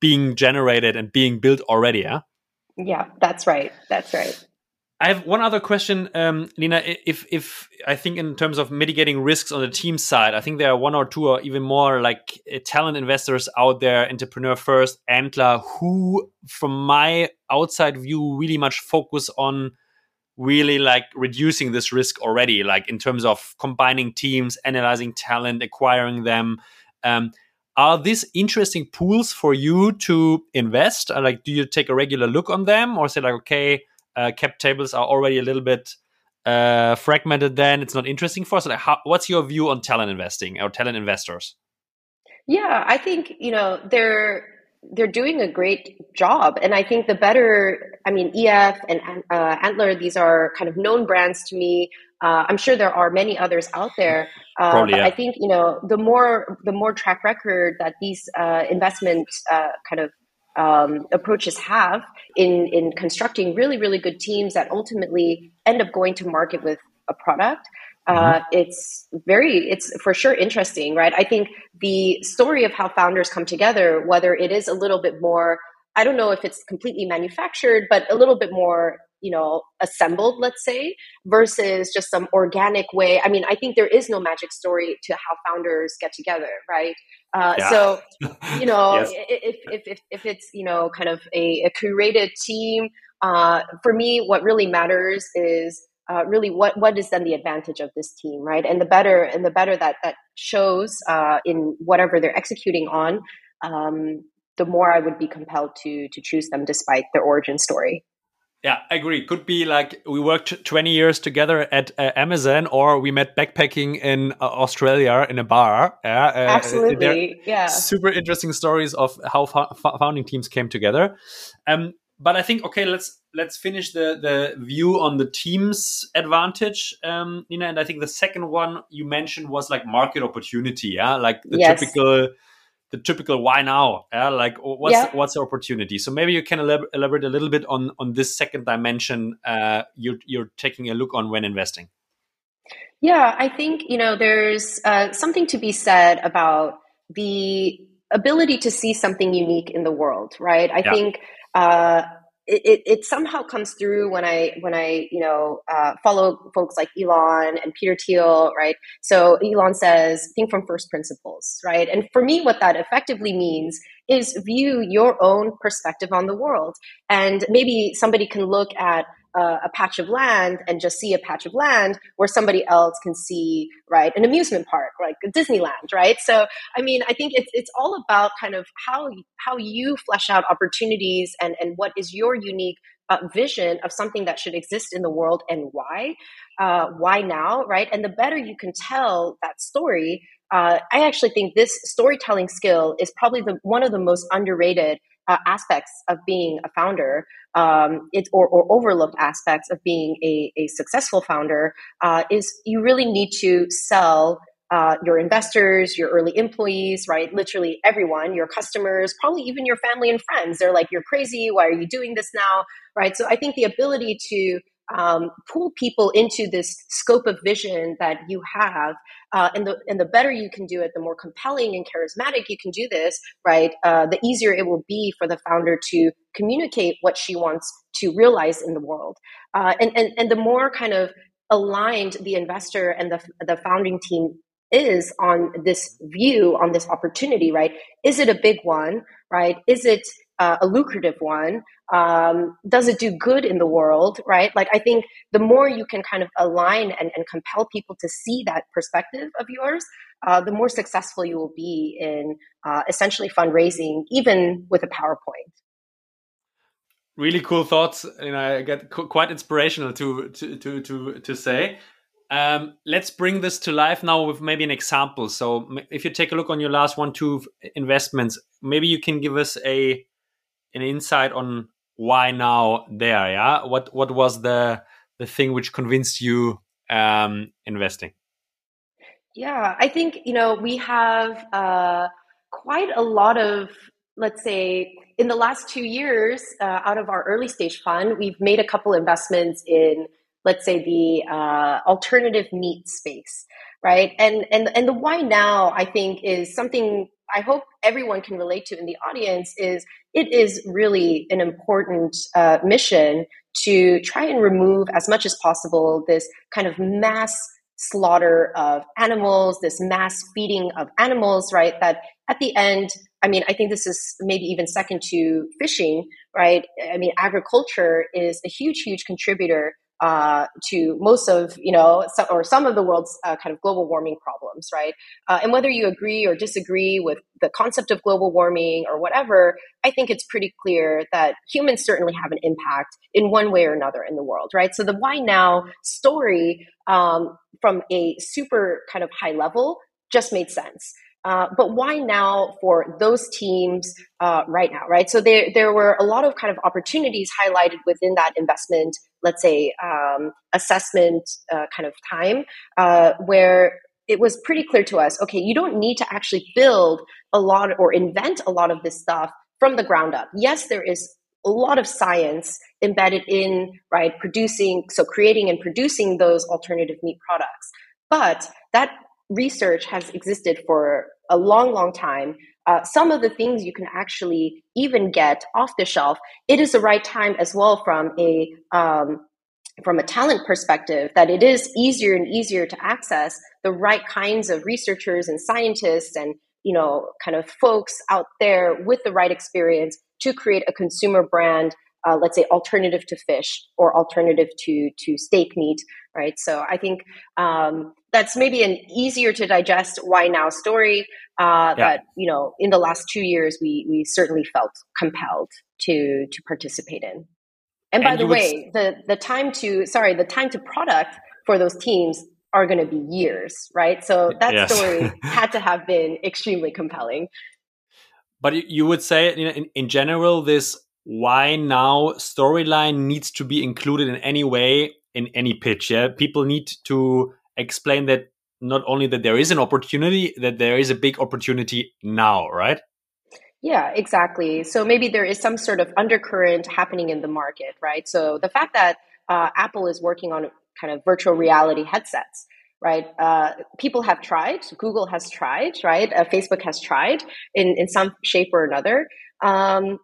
Speaker 1: being generated and being built already yeah
Speaker 2: yeah, that's right. That's right.
Speaker 1: I have one other question, um, Lina. If if I think in terms of mitigating risks on the team side, I think there are one or two or even more like uh, talent investors out there, entrepreneur first, Antler, who, from my outside view, really much focus on really like reducing this risk already, like in terms of combining teams, analyzing talent, acquiring them. Um, are these interesting pools for you to invest? Uh, like, do you take a regular look on them, or say like, okay, uh, cap tables are already a little bit uh, fragmented? Then it's not interesting for us. Like, how, what's your view on talent investing or talent investors?
Speaker 2: Yeah, I think you know they're they're doing a great job, and I think the better. I mean, EF and uh, Antler; these are kind of known brands to me. Uh, I'm sure there are many others out there. Uh, Probably, yeah. I think you know the more the more track record that these uh, investment uh, kind of um, approaches have in in constructing really really good teams that ultimately end up going to market with a product. Uh, mm-hmm. it's very it's for sure interesting right i think the story of how founders come together whether it is a little bit more i don't know if it's completely manufactured but a little bit more you know assembled let's say versus just some organic way i mean i think there is no magic story to how founders get together right uh, yeah. so [laughs] you know yes. if, if, if, if it's you know kind of a, a curated team uh, for me what really matters is uh, really what what is then the advantage of this team right and the better and the better that that shows uh, in whatever they're executing on um, the more i would be compelled to to choose them despite their origin story
Speaker 1: yeah, I agree. Could be like we worked 20 years together at uh, Amazon, or we met backpacking in uh, Australia in a bar.
Speaker 2: Yeah, uh, absolutely. Yeah,
Speaker 1: super interesting stories of how founding teams came together. Um, but I think okay, let's let's finish the the view on the team's advantage, um, Lina. And I think the second one you mentioned was like market opportunity. Yeah, like the yes. typical the typical why now yeah like what's yeah. what's the opportunity so maybe you can elaborate a little bit on on this second dimension uh, you're you're taking a look on when investing
Speaker 2: yeah i think you know there's uh, something to be said about the ability to see something unique in the world right i yeah. think uh, it, it, it, somehow comes through when I when I you know uh, follow folks like Elon and Peter Thiel, right? So Elon says think from first principles, right? And for me, what that effectively means is view your own perspective on the world, and maybe somebody can look at uh, a patch of land and just see a patch of land where somebody else can see right an amusement park like disneyland right? So i mean i think it's, it's all about kind of how how you flesh out opportunities and and what is your unique uh, vision of something that should exist in the world and why uh, why now right? And the better you can tell that story uh, i actually think this storytelling skill is probably the one of the most underrated uh, aspects of being a founder um, it, or, or, overlooked aspects of being a, a successful founder uh, is you really need to sell uh, your investors, your early employees, right? Literally everyone, your customers, probably even your family and friends. They're like, you're crazy. Why are you doing this now? Right. So I think the ability to um, pull people into this scope of vision that you have. Uh, and the and the better you can do it, the more compelling and charismatic you can do this, right? Uh, the easier it will be for the founder to communicate what she wants to realize in the world. Uh, and, and and the more kind of aligned the investor and the the founding team is on this view on this opportunity, right? Is it a big one, right? Is it uh, a lucrative one? Um, does it do good in the world, right? Like, I think the more you can kind of align and, and compel people to see that perspective of yours, uh, the more successful you will be in uh, essentially fundraising, even with a PowerPoint.
Speaker 1: Really cool thoughts, and I get quite inspirational to to to to, to say. Um, let's bring this to life now with maybe an example. So, if you take a look on your last one, two investments, maybe you can give us a an insight on why now there yeah what what was the the thing which convinced you um investing
Speaker 2: yeah i think you know we have uh quite a lot of let's say in the last two years uh, out of our early stage fund we've made a couple investments in let's say the uh, alternative meat space right and and and the why now i think is something I hope everyone can relate to in the audience is it is really an important uh, mission to try and remove as much as possible this kind of mass slaughter of animals, this mass feeding of animals, right? That at the end, I mean, I think this is maybe even second to fishing, right? I mean, agriculture is a huge, huge contributor uh, to most of you know some, or some of the world's uh, kind of global warming problems, right? Uh, and whether you agree or disagree with the concept of global warming or whatever, I think it's pretty clear that humans certainly have an impact in one way or another in the world, right? So the why now story um, from a super kind of high level just made sense. Uh, but why now for those teams uh, right now, right? So there, there were a lot of kind of opportunities highlighted within that investment, let's say, um, assessment uh, kind of time, uh, where it was pretty clear to us okay, you don't need to actually build a lot or invent a lot of this stuff from the ground up. Yes, there is a lot of science embedded in, right, producing, so creating and producing those alternative meat products. But that research has existed for a long, long time. Uh, some of the things you can actually even get off the shelf. It is the right time as well from a um, from a talent perspective that it is easier and easier to access the right kinds of researchers and scientists and you know kind of folks out there with the right experience to create a consumer brand uh, let's say alternative to fish or alternative to to steak meat right so i think um, that's maybe an easier to digest why now story uh, yeah. that you know in the last two years we we certainly felt compelled to to participate in and by and the way the the time to sorry the time to product for those teams are going to be years right so that yes. story [laughs] had to have been extremely compelling
Speaker 1: but you would say in, in general this why now storyline needs to be included in any way in any pitch. Yeah, people need to explain that not only that there is an opportunity, that there is a big opportunity now, right?
Speaker 2: Yeah, exactly. So maybe there is some sort of undercurrent happening in the market, right? So the fact that uh, Apple is working on kind of virtual reality headsets, right? Uh, people have tried, Google has tried, right? Uh, Facebook has tried in, in some shape or another. Um,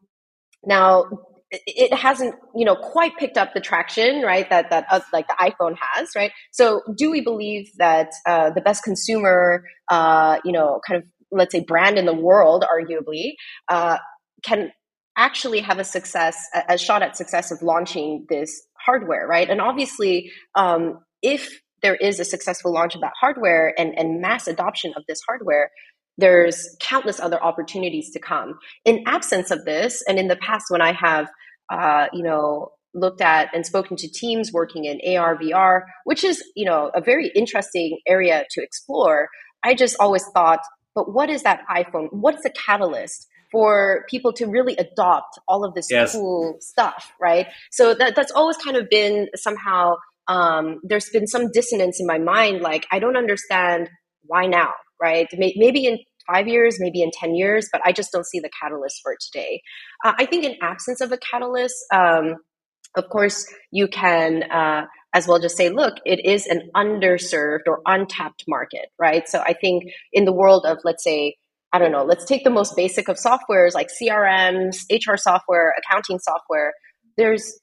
Speaker 2: now, it hasn't, you know, quite picked up the traction, right? That that uh, like the iPhone has, right? So, do we believe that uh, the best consumer, uh, you know, kind of let's say brand in the world, arguably, uh, can actually have a success, a, a, shot at success of launching this hardware, right? And obviously, um, if there is a successful launch of that hardware and, and mass adoption of this hardware, there's countless other opportunities to come. In absence of this, and in the past when I have, uh, you know, looked at and spoken to teams working in AR, VR, which is, you know, a very interesting area to explore, I just always thought, but what is that iPhone? What's the catalyst for people to really adopt all of this yes. cool stuff, right? So that, that's always kind of been somehow, um, there's been some dissonance in my mind. Like, I don't understand why now right? Maybe in five years, maybe in 10 years, but I just don't see the catalyst for today. Uh, I think in absence of a catalyst, um, of course, you can uh, as well just say, look, it is an underserved or untapped market, right? So I think in the world of, let's say, I don't know, let's take the most basic of softwares like CRMs, HR software, accounting software. There's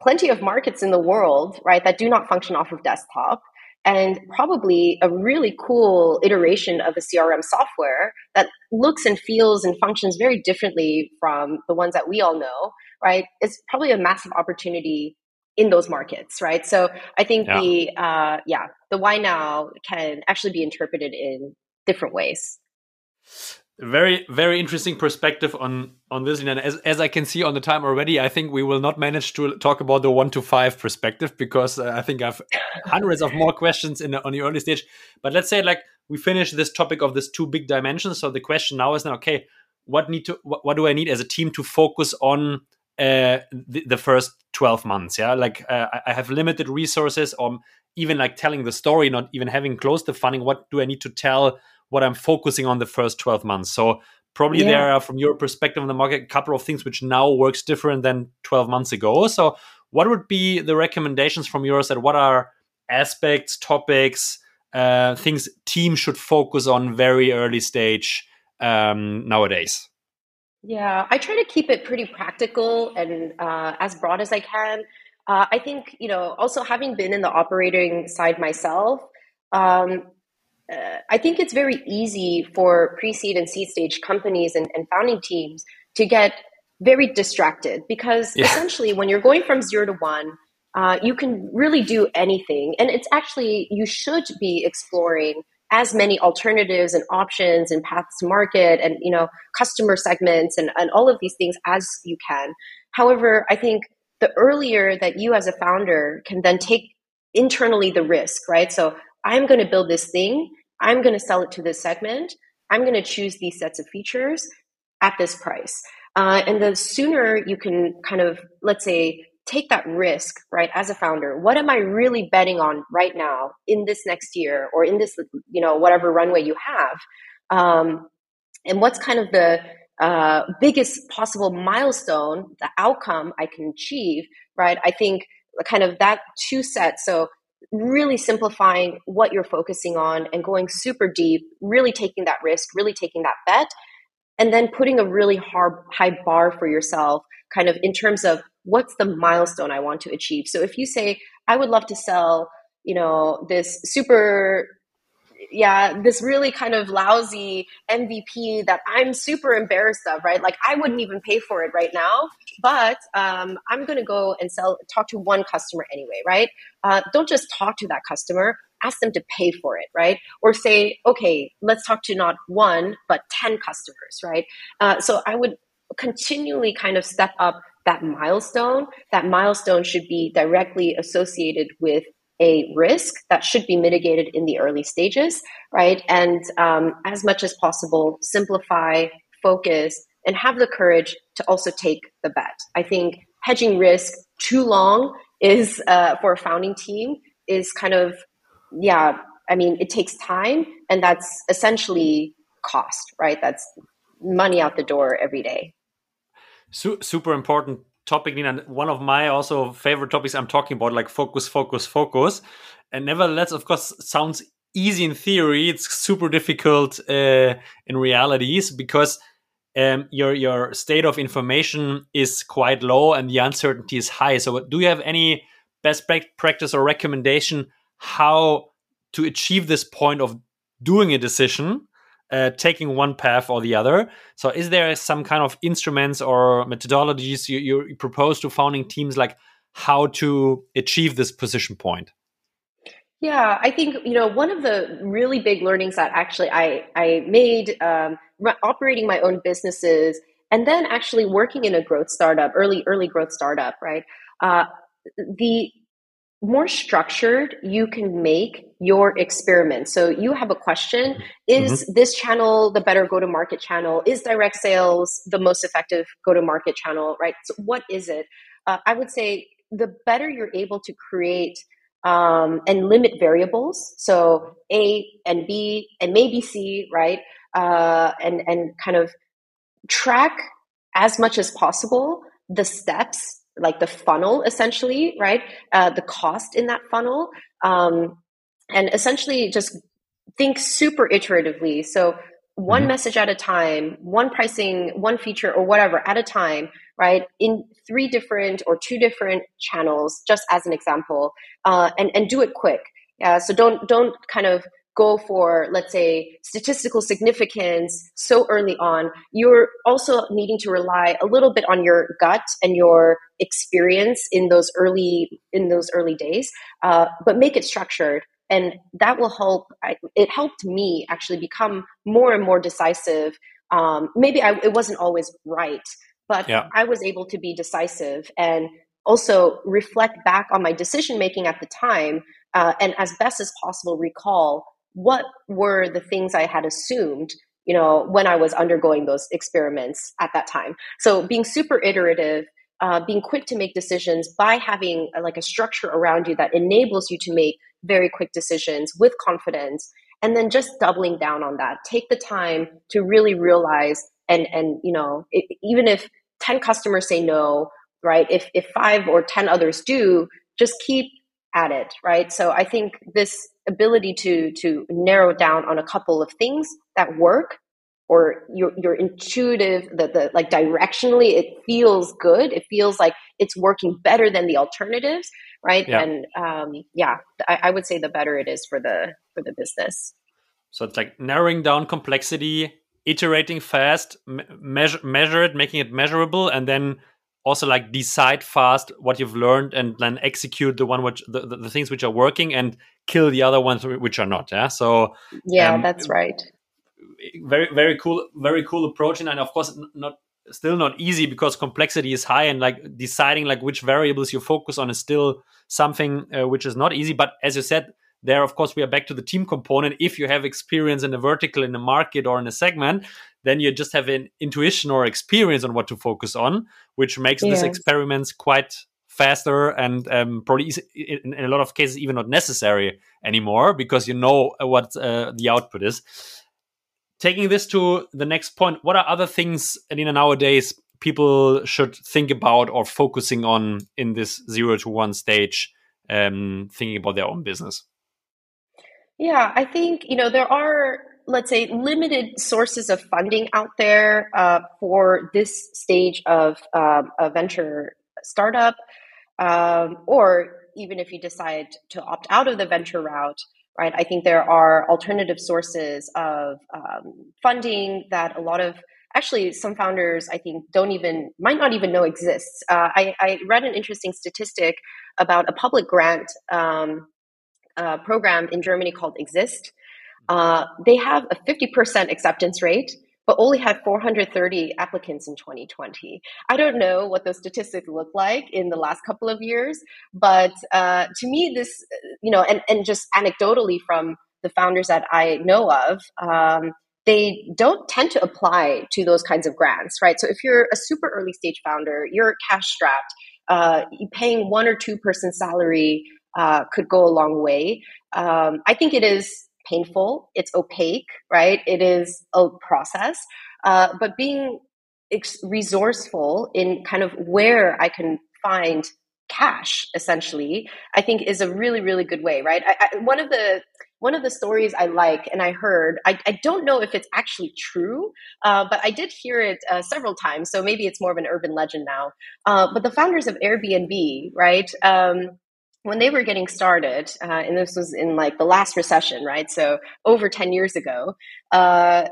Speaker 2: plenty of markets in the world, right, that do not function off of desktop and probably a really cool iteration of a CRM software that looks and feels and functions very differently from the ones that we all know, right? It's probably a massive opportunity in those markets, right? So I think yeah. the uh, yeah the why now can actually be interpreted in different ways
Speaker 1: very very interesting perspective on on this. And as, as i can see on the time already i think we will not manage to talk about the one to five perspective because uh, i think i've [laughs] hundreds of more questions in the, on the early stage. But let's say like we finish this topic of this two big dimensions. So the question now is now okay what need to what, what do i need as a team to focus on uh, the, the, first 12 months? Yeah like uh, i have limited resources. Or even like telling the story not even having closed the funding what do i need to tell what I'm focusing on the first 12 months. So probably yeah. there are, from your perspective on the market, a couple of things which now works different than 12 months ago. So what would be the recommendations from yours side? What are aspects, topics, uh, things teams should focus on very early stage um, nowadays?
Speaker 2: Yeah, I try to keep it pretty practical and uh, as broad as I can. Uh, I think, you know, also having been in the operating side myself, um, uh, I think it's very easy for pre seed and seed stage companies and, and, founding teams to get very distracted because yeah. essentially, when you're going from zero to one, uh, you can really do anything. And it's actually, you should be exploring as many alternatives and options and paths to market and you know customer segments and, and all of these things as you can however i think the earlier that you as a founder can then take internally the risk right so i'm going to build this thing i'm going to sell it to this segment i'm going to choose these sets of features at this price uh, and the sooner you can kind of let's say take that risk, right, as a founder. What am I really betting on right now in this next year or in this, you know, whatever runway you have? Um, and what's kind of the uh, biggest possible milestone, the outcome I can achieve, right? I think kind of that two sets. So really simplifying what you're focusing on and going super deep, really taking that risk, really taking that bet, and then putting a really hard, high bar for yourself, kind of in terms of what's the milestone I want to achieve. So if you say, I would love to sell, you know, this super yeah, this really kind of lousy MVP that I'm super embarrassed of, right? Like I wouldn't even pay for it right now, but um, I'm going to go and sell, talk to one customer anyway, right? Uh, don't just talk to that customer, ask them to pay for it, right? Or say, okay, let's talk to not one, but 10 customers, right? Uh, so I would continually kind of step up that milestone, that milestone should be directly associated with a risk that should be mitigated in the early stages, right? And um, as much as possible, simplify, focus, and have the courage to also take the bet. I think hedging risk too long is uh, for a founding team is kind of yeah. I mean, it takes time, and that's essentially cost, right? That's money out the door every day.
Speaker 1: Su- super important topic, Lina. One of my also favorite topics I'm talking about, like focus, focus, focus. And nevertheless, of course, sounds easy in theory. It's super difficult uh, in realities because um, your your state of information is quite low and the uncertainty is high. So, do you have any best practice or recommendation how to achieve this point of doing a decision uh, taking one path or the other. So, is there some kind of instruments or methodologies you, you propose to founding teams, like how to achieve this position point?
Speaker 2: Yeah, I think you know one of the really big learnings that actually I I made um, operating my own businesses and then actually working in a growth startup, early early growth startup, right? Uh, the more structured you can make your experiment. So you have a question Is mm-hmm. this channel the better go to market channel? Is direct sales the most effective go to market channel, right? So what is it? Uh, I would say the better you're able to create um, and limit variables. So A and B and maybe C, right? Uh, and, and kind of track as much as possible the steps like the funnel essentially, right? Uh, the cost in that funnel. Um, and essentially just think super iteratively. So one mm-hmm. message at a time, one pricing, one feature or whatever at a time, right? In three different or two different channels, just as an example, uh, and, and do it quick. Yeah. So don't, don't kind of go for, let's say, statistical significance so early on, you're also needing to rely a little bit on your gut and your experience in those early in those early days, uh, but make it structured. And that will help. I, it helped me actually become more and more decisive. Um, maybe I, it wasn't always right, but yeah. I was able to be decisive and also reflect back on my decision making at the time uh, and as best as possible recall what were the things I had assumed, you know, when I was undergoing those experiments at that time. So being super iterative, uh, being quick to make decisions by having a, like a structure around you that enables you to make very quick decisions with confidence, and then just doubling down on that. Take the time to really realize, and and you know, it, even if ten customers say no, right? If if five or ten others do, just keep at it, right? So I think this ability to to narrow down on a couple of things that work or your your intuitive the, the like directionally it feels good it feels like it's working better than the alternatives right yeah. and um, yeah I, I, would say the better it is for the for the business
Speaker 1: so it's like narrowing down complexity iterating fast me- measure, measure it making it measurable and then also like decide fast what you've learned and then execute the one which the, the, the things which are working and kill the other ones which are not. Yeah. So
Speaker 2: yeah, um, that's right.
Speaker 1: Very very cool very cool approach. And of course not still not easy because complexity is high and like deciding like which variables you focus on is still something uh, which is not easy. But as you said there of course we are back to the team component. If you have experience in a vertical in a market or in a segment then you just have an intuition or experience on what to focus on which makes yes. these experiments quite faster and um, probably in, in, a lot of cases even not necessary anymore because you know what uh, the output is taking this to the next point, what are other things, Alina, nowadays people should think about or focusing on in this zero to one stage, um, thinking about their own business?
Speaker 2: Yeah, I think, you know, there are, let's say, limited sources of funding out there uh, for this stage of um, a venture startup. Um, or even if you decide to opt out of the venture route, right? I think there are alternative sources of um, funding that a lot of actually some founders I think don't even might not even know exists. Uh, I, I, read an interesting statistic about a public grant um, uh, program in Germany called Exist. Uh, they have a 50% acceptance rate but only had 430 applicants in 2020. I don't know what those statistics look like in the last couple of years, but uh, to me, this, you know, and, and just anecdotally from the founders that I know of, um, they don't tend to apply to those kinds of grants, right? So if you're a super early stage founder, you're cash strapped, uh, paying one or two person salary uh, could go a long way. Um, I think it is painful, it's opaque, right? It is a process. Uh, but being ex- resourceful in kind of where I can find cash essentially i think is a really really good way right I, I, one of the one of the stories i like and i heard i, I don't know if it's actually true uh, but i did hear it uh, several times so maybe it's more of an urban legend now uh, but the founders of airbnb right um, when they were getting started, uh, and this was in like the last recession, right? So over 10 years ago, uh,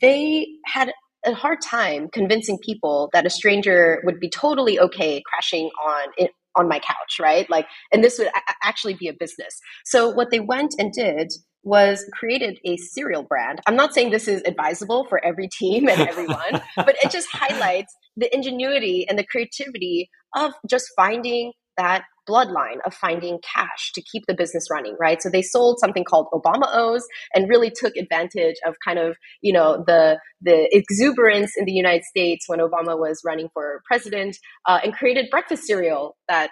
Speaker 2: they had a hard time convincing people that a stranger would be totally okay crashing on on my couch, right? Like, and this would a- actually be a business. So what they went and did was created a cereal brand. I'm not saying this is advisable for every team and everyone, [laughs] but it just highlights the ingenuity and the creativity of just finding that bloodline of finding cash to keep the business running, right? So they sold something called Obama O's and really took advantage of kind of, you know, the the exuberance in the United States when Obama was running for president uh, and created breakfast cereal that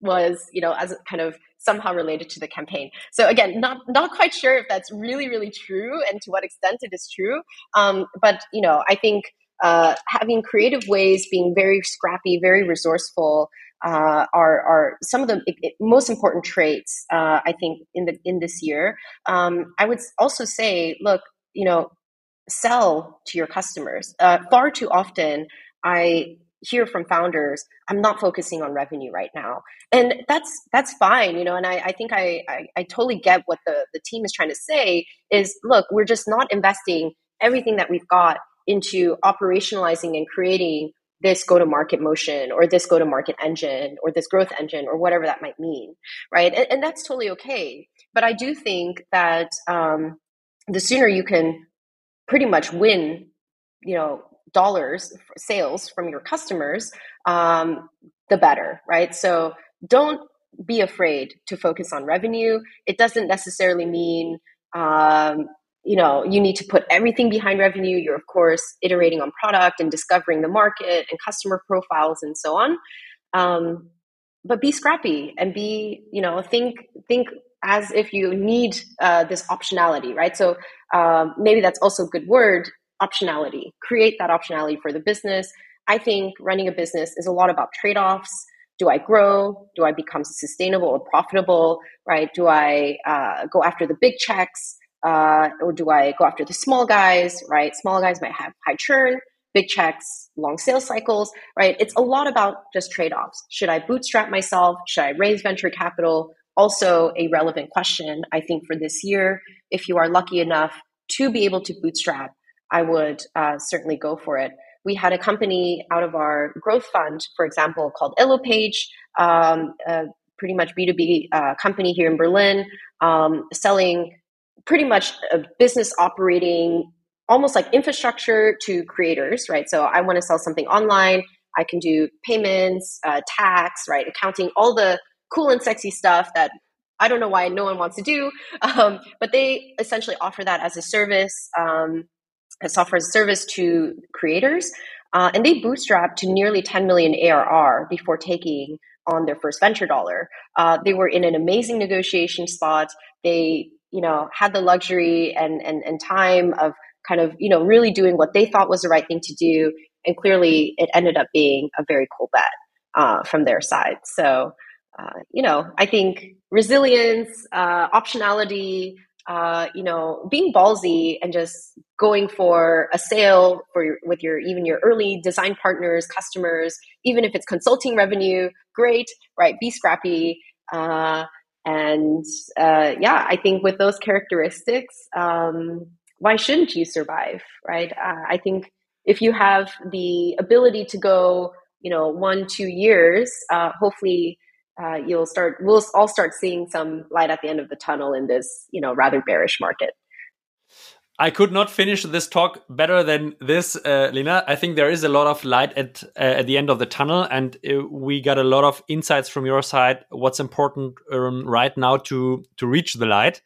Speaker 2: was, you know, as kind of somehow related to the campaign. So again, not not quite sure if that's really really true and to what extent it is true. Um, but you know, I think uh, having creative ways, being very scrappy, very resourceful, uh, are are some of the most important traits uh, I think in the in this year. Um, I would also say, look, you know, sell to your customers. Uh, far too often, I hear from founders, I'm not focusing on revenue right now, and that's that's fine, you know. And I, I think I, I I totally get what the the team is trying to say. Is look, we're just not investing everything that we've got into operationalizing and creating this go to market motion or this go to market engine or this growth engine or whatever that might mean right? And, and that's totally okay. But i do think that um, the sooner you can pretty much win you know dollars sales from your customers um, the better right? So don't be afraid to focus on revenue. It doesn't necessarily mean um, you know you need to put everything behind revenue you're of course iterating on product and discovering the market and customer profiles and so on um, but be scrappy and be you know think think as if you need uh, this optionality right so um, maybe that's also a good word optionality create that optionality for the business i think running a business is a lot about trade-offs do I grow? Do I become sustainable or profitable? Right? Do I uh, go after the big checks? Uh, or do I go after the small guys, right? Small guys might have high churn, big checks, long sales cycles, right? It's a lot about just trade offs. Should I bootstrap myself? Should I raise venture capital? Also, a relevant question, I think, for this year. If you are lucky enough to be able to bootstrap, I would uh, certainly go for it. we had a company out of our growth fund, for example, called EloPage, um, pretty much B2B uh, company here in Berlin, um, selling pretty much a business operating almost like infrastructure to creators, right? So I want to sell something online. I can do payments, uh, tax, right? Accounting, all the cool and sexy stuff that I don't know why no one wants to do. [laughs] Um, but they essentially offer that as a service, um, a software as a service to creators. Uh, and they bootstrapped to nearly 10 million ARR before taking on their first venture dollar. Uh, they were in an amazing negotiation spot. They, you know, had the luxury and, and, and time of kind of, you know, really doing what they thought was the right thing to do. And clearly it ended up being a very cool bet uh, from their side. So, uh, you know, I think resilience, uh, optionality, uh, you know, being ballsy and just going for a sale for your, with your even your early design partners, customers, even if it's consulting revenue, great, right? Be scrappy. Uh, and uh, yeah, I think with those characteristics, um, why shouldn't you survive, right? Uh, I think if you have the ability to go, you know, one, two years, uh, hopefully uh, you'll start, we'll all start seeing some light at the end of the tunnel in this, you know, rather bearish market.
Speaker 1: I could not finish this talk better than this, uh, Lina. I think there is a lot of light at uh, at the end of the tunnel, and uh, we got a lot of insights from your side. What's important um, right now to to reach the light?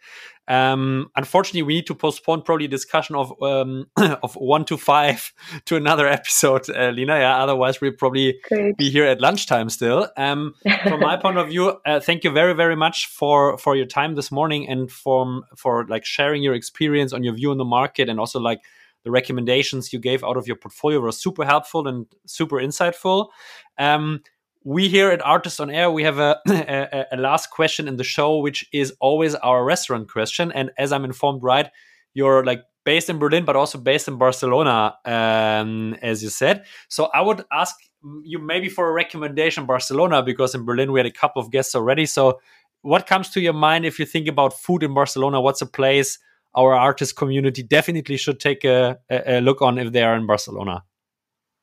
Speaker 1: Um, unfortunately, we need to postpone probably discussion of um, [coughs] of one to five [laughs] to another episode, uh, Lina. Yeah, otherwise we'll probably Great. be here at lunchtime still. Um, from my [laughs] point of view, uh, thank you very very much for for your time this morning and from for like sharing your experience on your view on the market and also like the recommendations you gave out of your portfolio were super helpful and super insightful. Um, we here at SaaS on Air, we have [clears throat] a, a, a, last question in the show, which is always our restaurant question. And as I'm informed, right, you're like based in Berlin, but also based in Barcelona, um, as you said. So I would ask you maybe for a recommendation, Barcelona, because in Berlin we had a couple of guests already. So what comes to your mind if you think about food in Barcelona? What's a place our artist community definitely should take a, a look on if they are in Barcelona?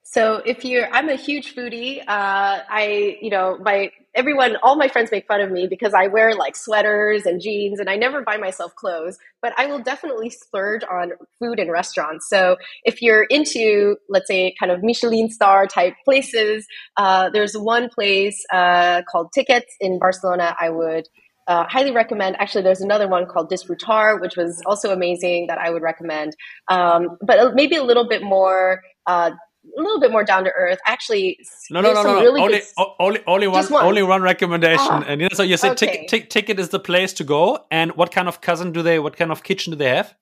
Speaker 2: So if you're, I'm a huge foodie. Uh, I, you know, my everyone, all my friends make fun of me because I wear like sweaters and jeans, and I never buy myself clothes. But I will definitely splurge on food and restaurants. So if you're into, let's say, kind of Michelin star type places, uh, there's one place uh, called Tickets in Barcelona. I would uh, highly recommend. Actually, there's another one called Disfrutar, which was also amazing that I would recommend. Um, but maybe a little bit more uh, a little bit more down to earth. Actually,
Speaker 1: no, no, no, no, really only, good... only, only one, one, only one recommendation. Oh, and you know, so you said okay. ticket, ticket is the place to go. And what kind of cousin do they? What kind of kitchen do they have?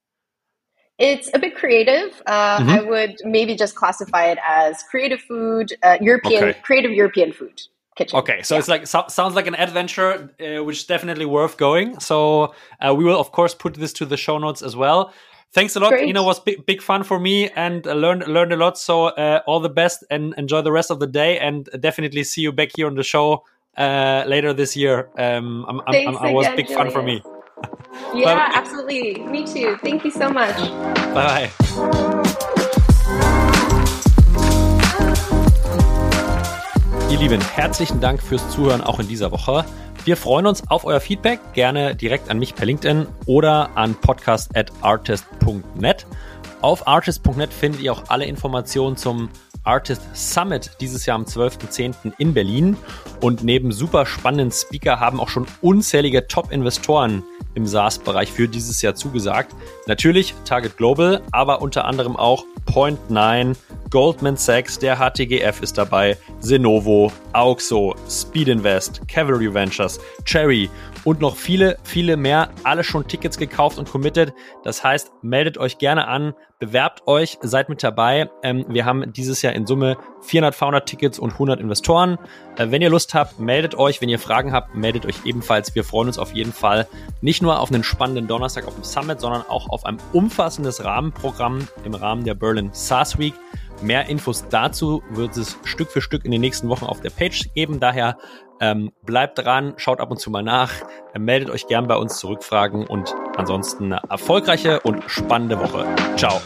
Speaker 2: It's a bit creative. Uh, mm-hmm. I would maybe just classify it as creative food, uh, European, okay. creative European food. Kitchen.
Speaker 1: Okay, so yeah. it's like so, sounds like an adventure, uh, which is definitely worth going. So uh, we will of course put this to the show notes as well. Thanks a lot. Great. You know, it was big, big fun for me and uh, learned learned a lot. So uh, all the best and enjoy the rest of the day. And definitely see you back here on the show uh, later this year. Um, I'm, I'm, I'm, I was big fun for me. [laughs]
Speaker 2: yeah, absolutely. Me too. Thank you so much.
Speaker 1: Bye bye. Ihr Lieben, herzlichen Dank fürs Zuhören auch in dieser Woche. Wir freuen uns auf euer Feedback, gerne direkt an mich per LinkedIn oder an podcast@artist.net. Auf artist.net findet ihr auch alle Informationen zum Artist Summit dieses Jahr am 12.10. in Berlin. Und neben super spannenden Speaker haben auch schon unzählige Top-Investoren im SaaS-Bereich für dieses Jahr zugesagt. Natürlich Target Global, aber unter anderem auch Point9, Goldman Sachs, der HTGF ist dabei, Zenovo, Auxo, Speed Invest, Cavalry Ventures, Cherry und noch viele, viele mehr. Alle schon Tickets gekauft und committed. Das heißt, meldet euch gerne an, bewerbt euch, seid mit dabei. Ähm, wir haben dieses Jahr in Summe 400 Founder Tickets und 100 Investoren. Äh, wenn ihr Lust habt, meldet euch. Wenn ihr Fragen habt, meldet euch ebenfalls. Wir freuen uns auf jeden Fall nicht nur auf einen spannenden Donnerstag auf dem Summit, sondern auch auf ein umfassendes Rahmenprogramm im Rahmen der Berlin SaaS Week. Mehr Infos dazu wird es Stück für Stück in den nächsten Wochen auf der Page geben. Daher ähm, bleibt dran, schaut ab und zu mal nach, äh, meldet euch gern bei uns zurückfragen und ansonsten eine erfolgreiche und spannende Woche. Ciao.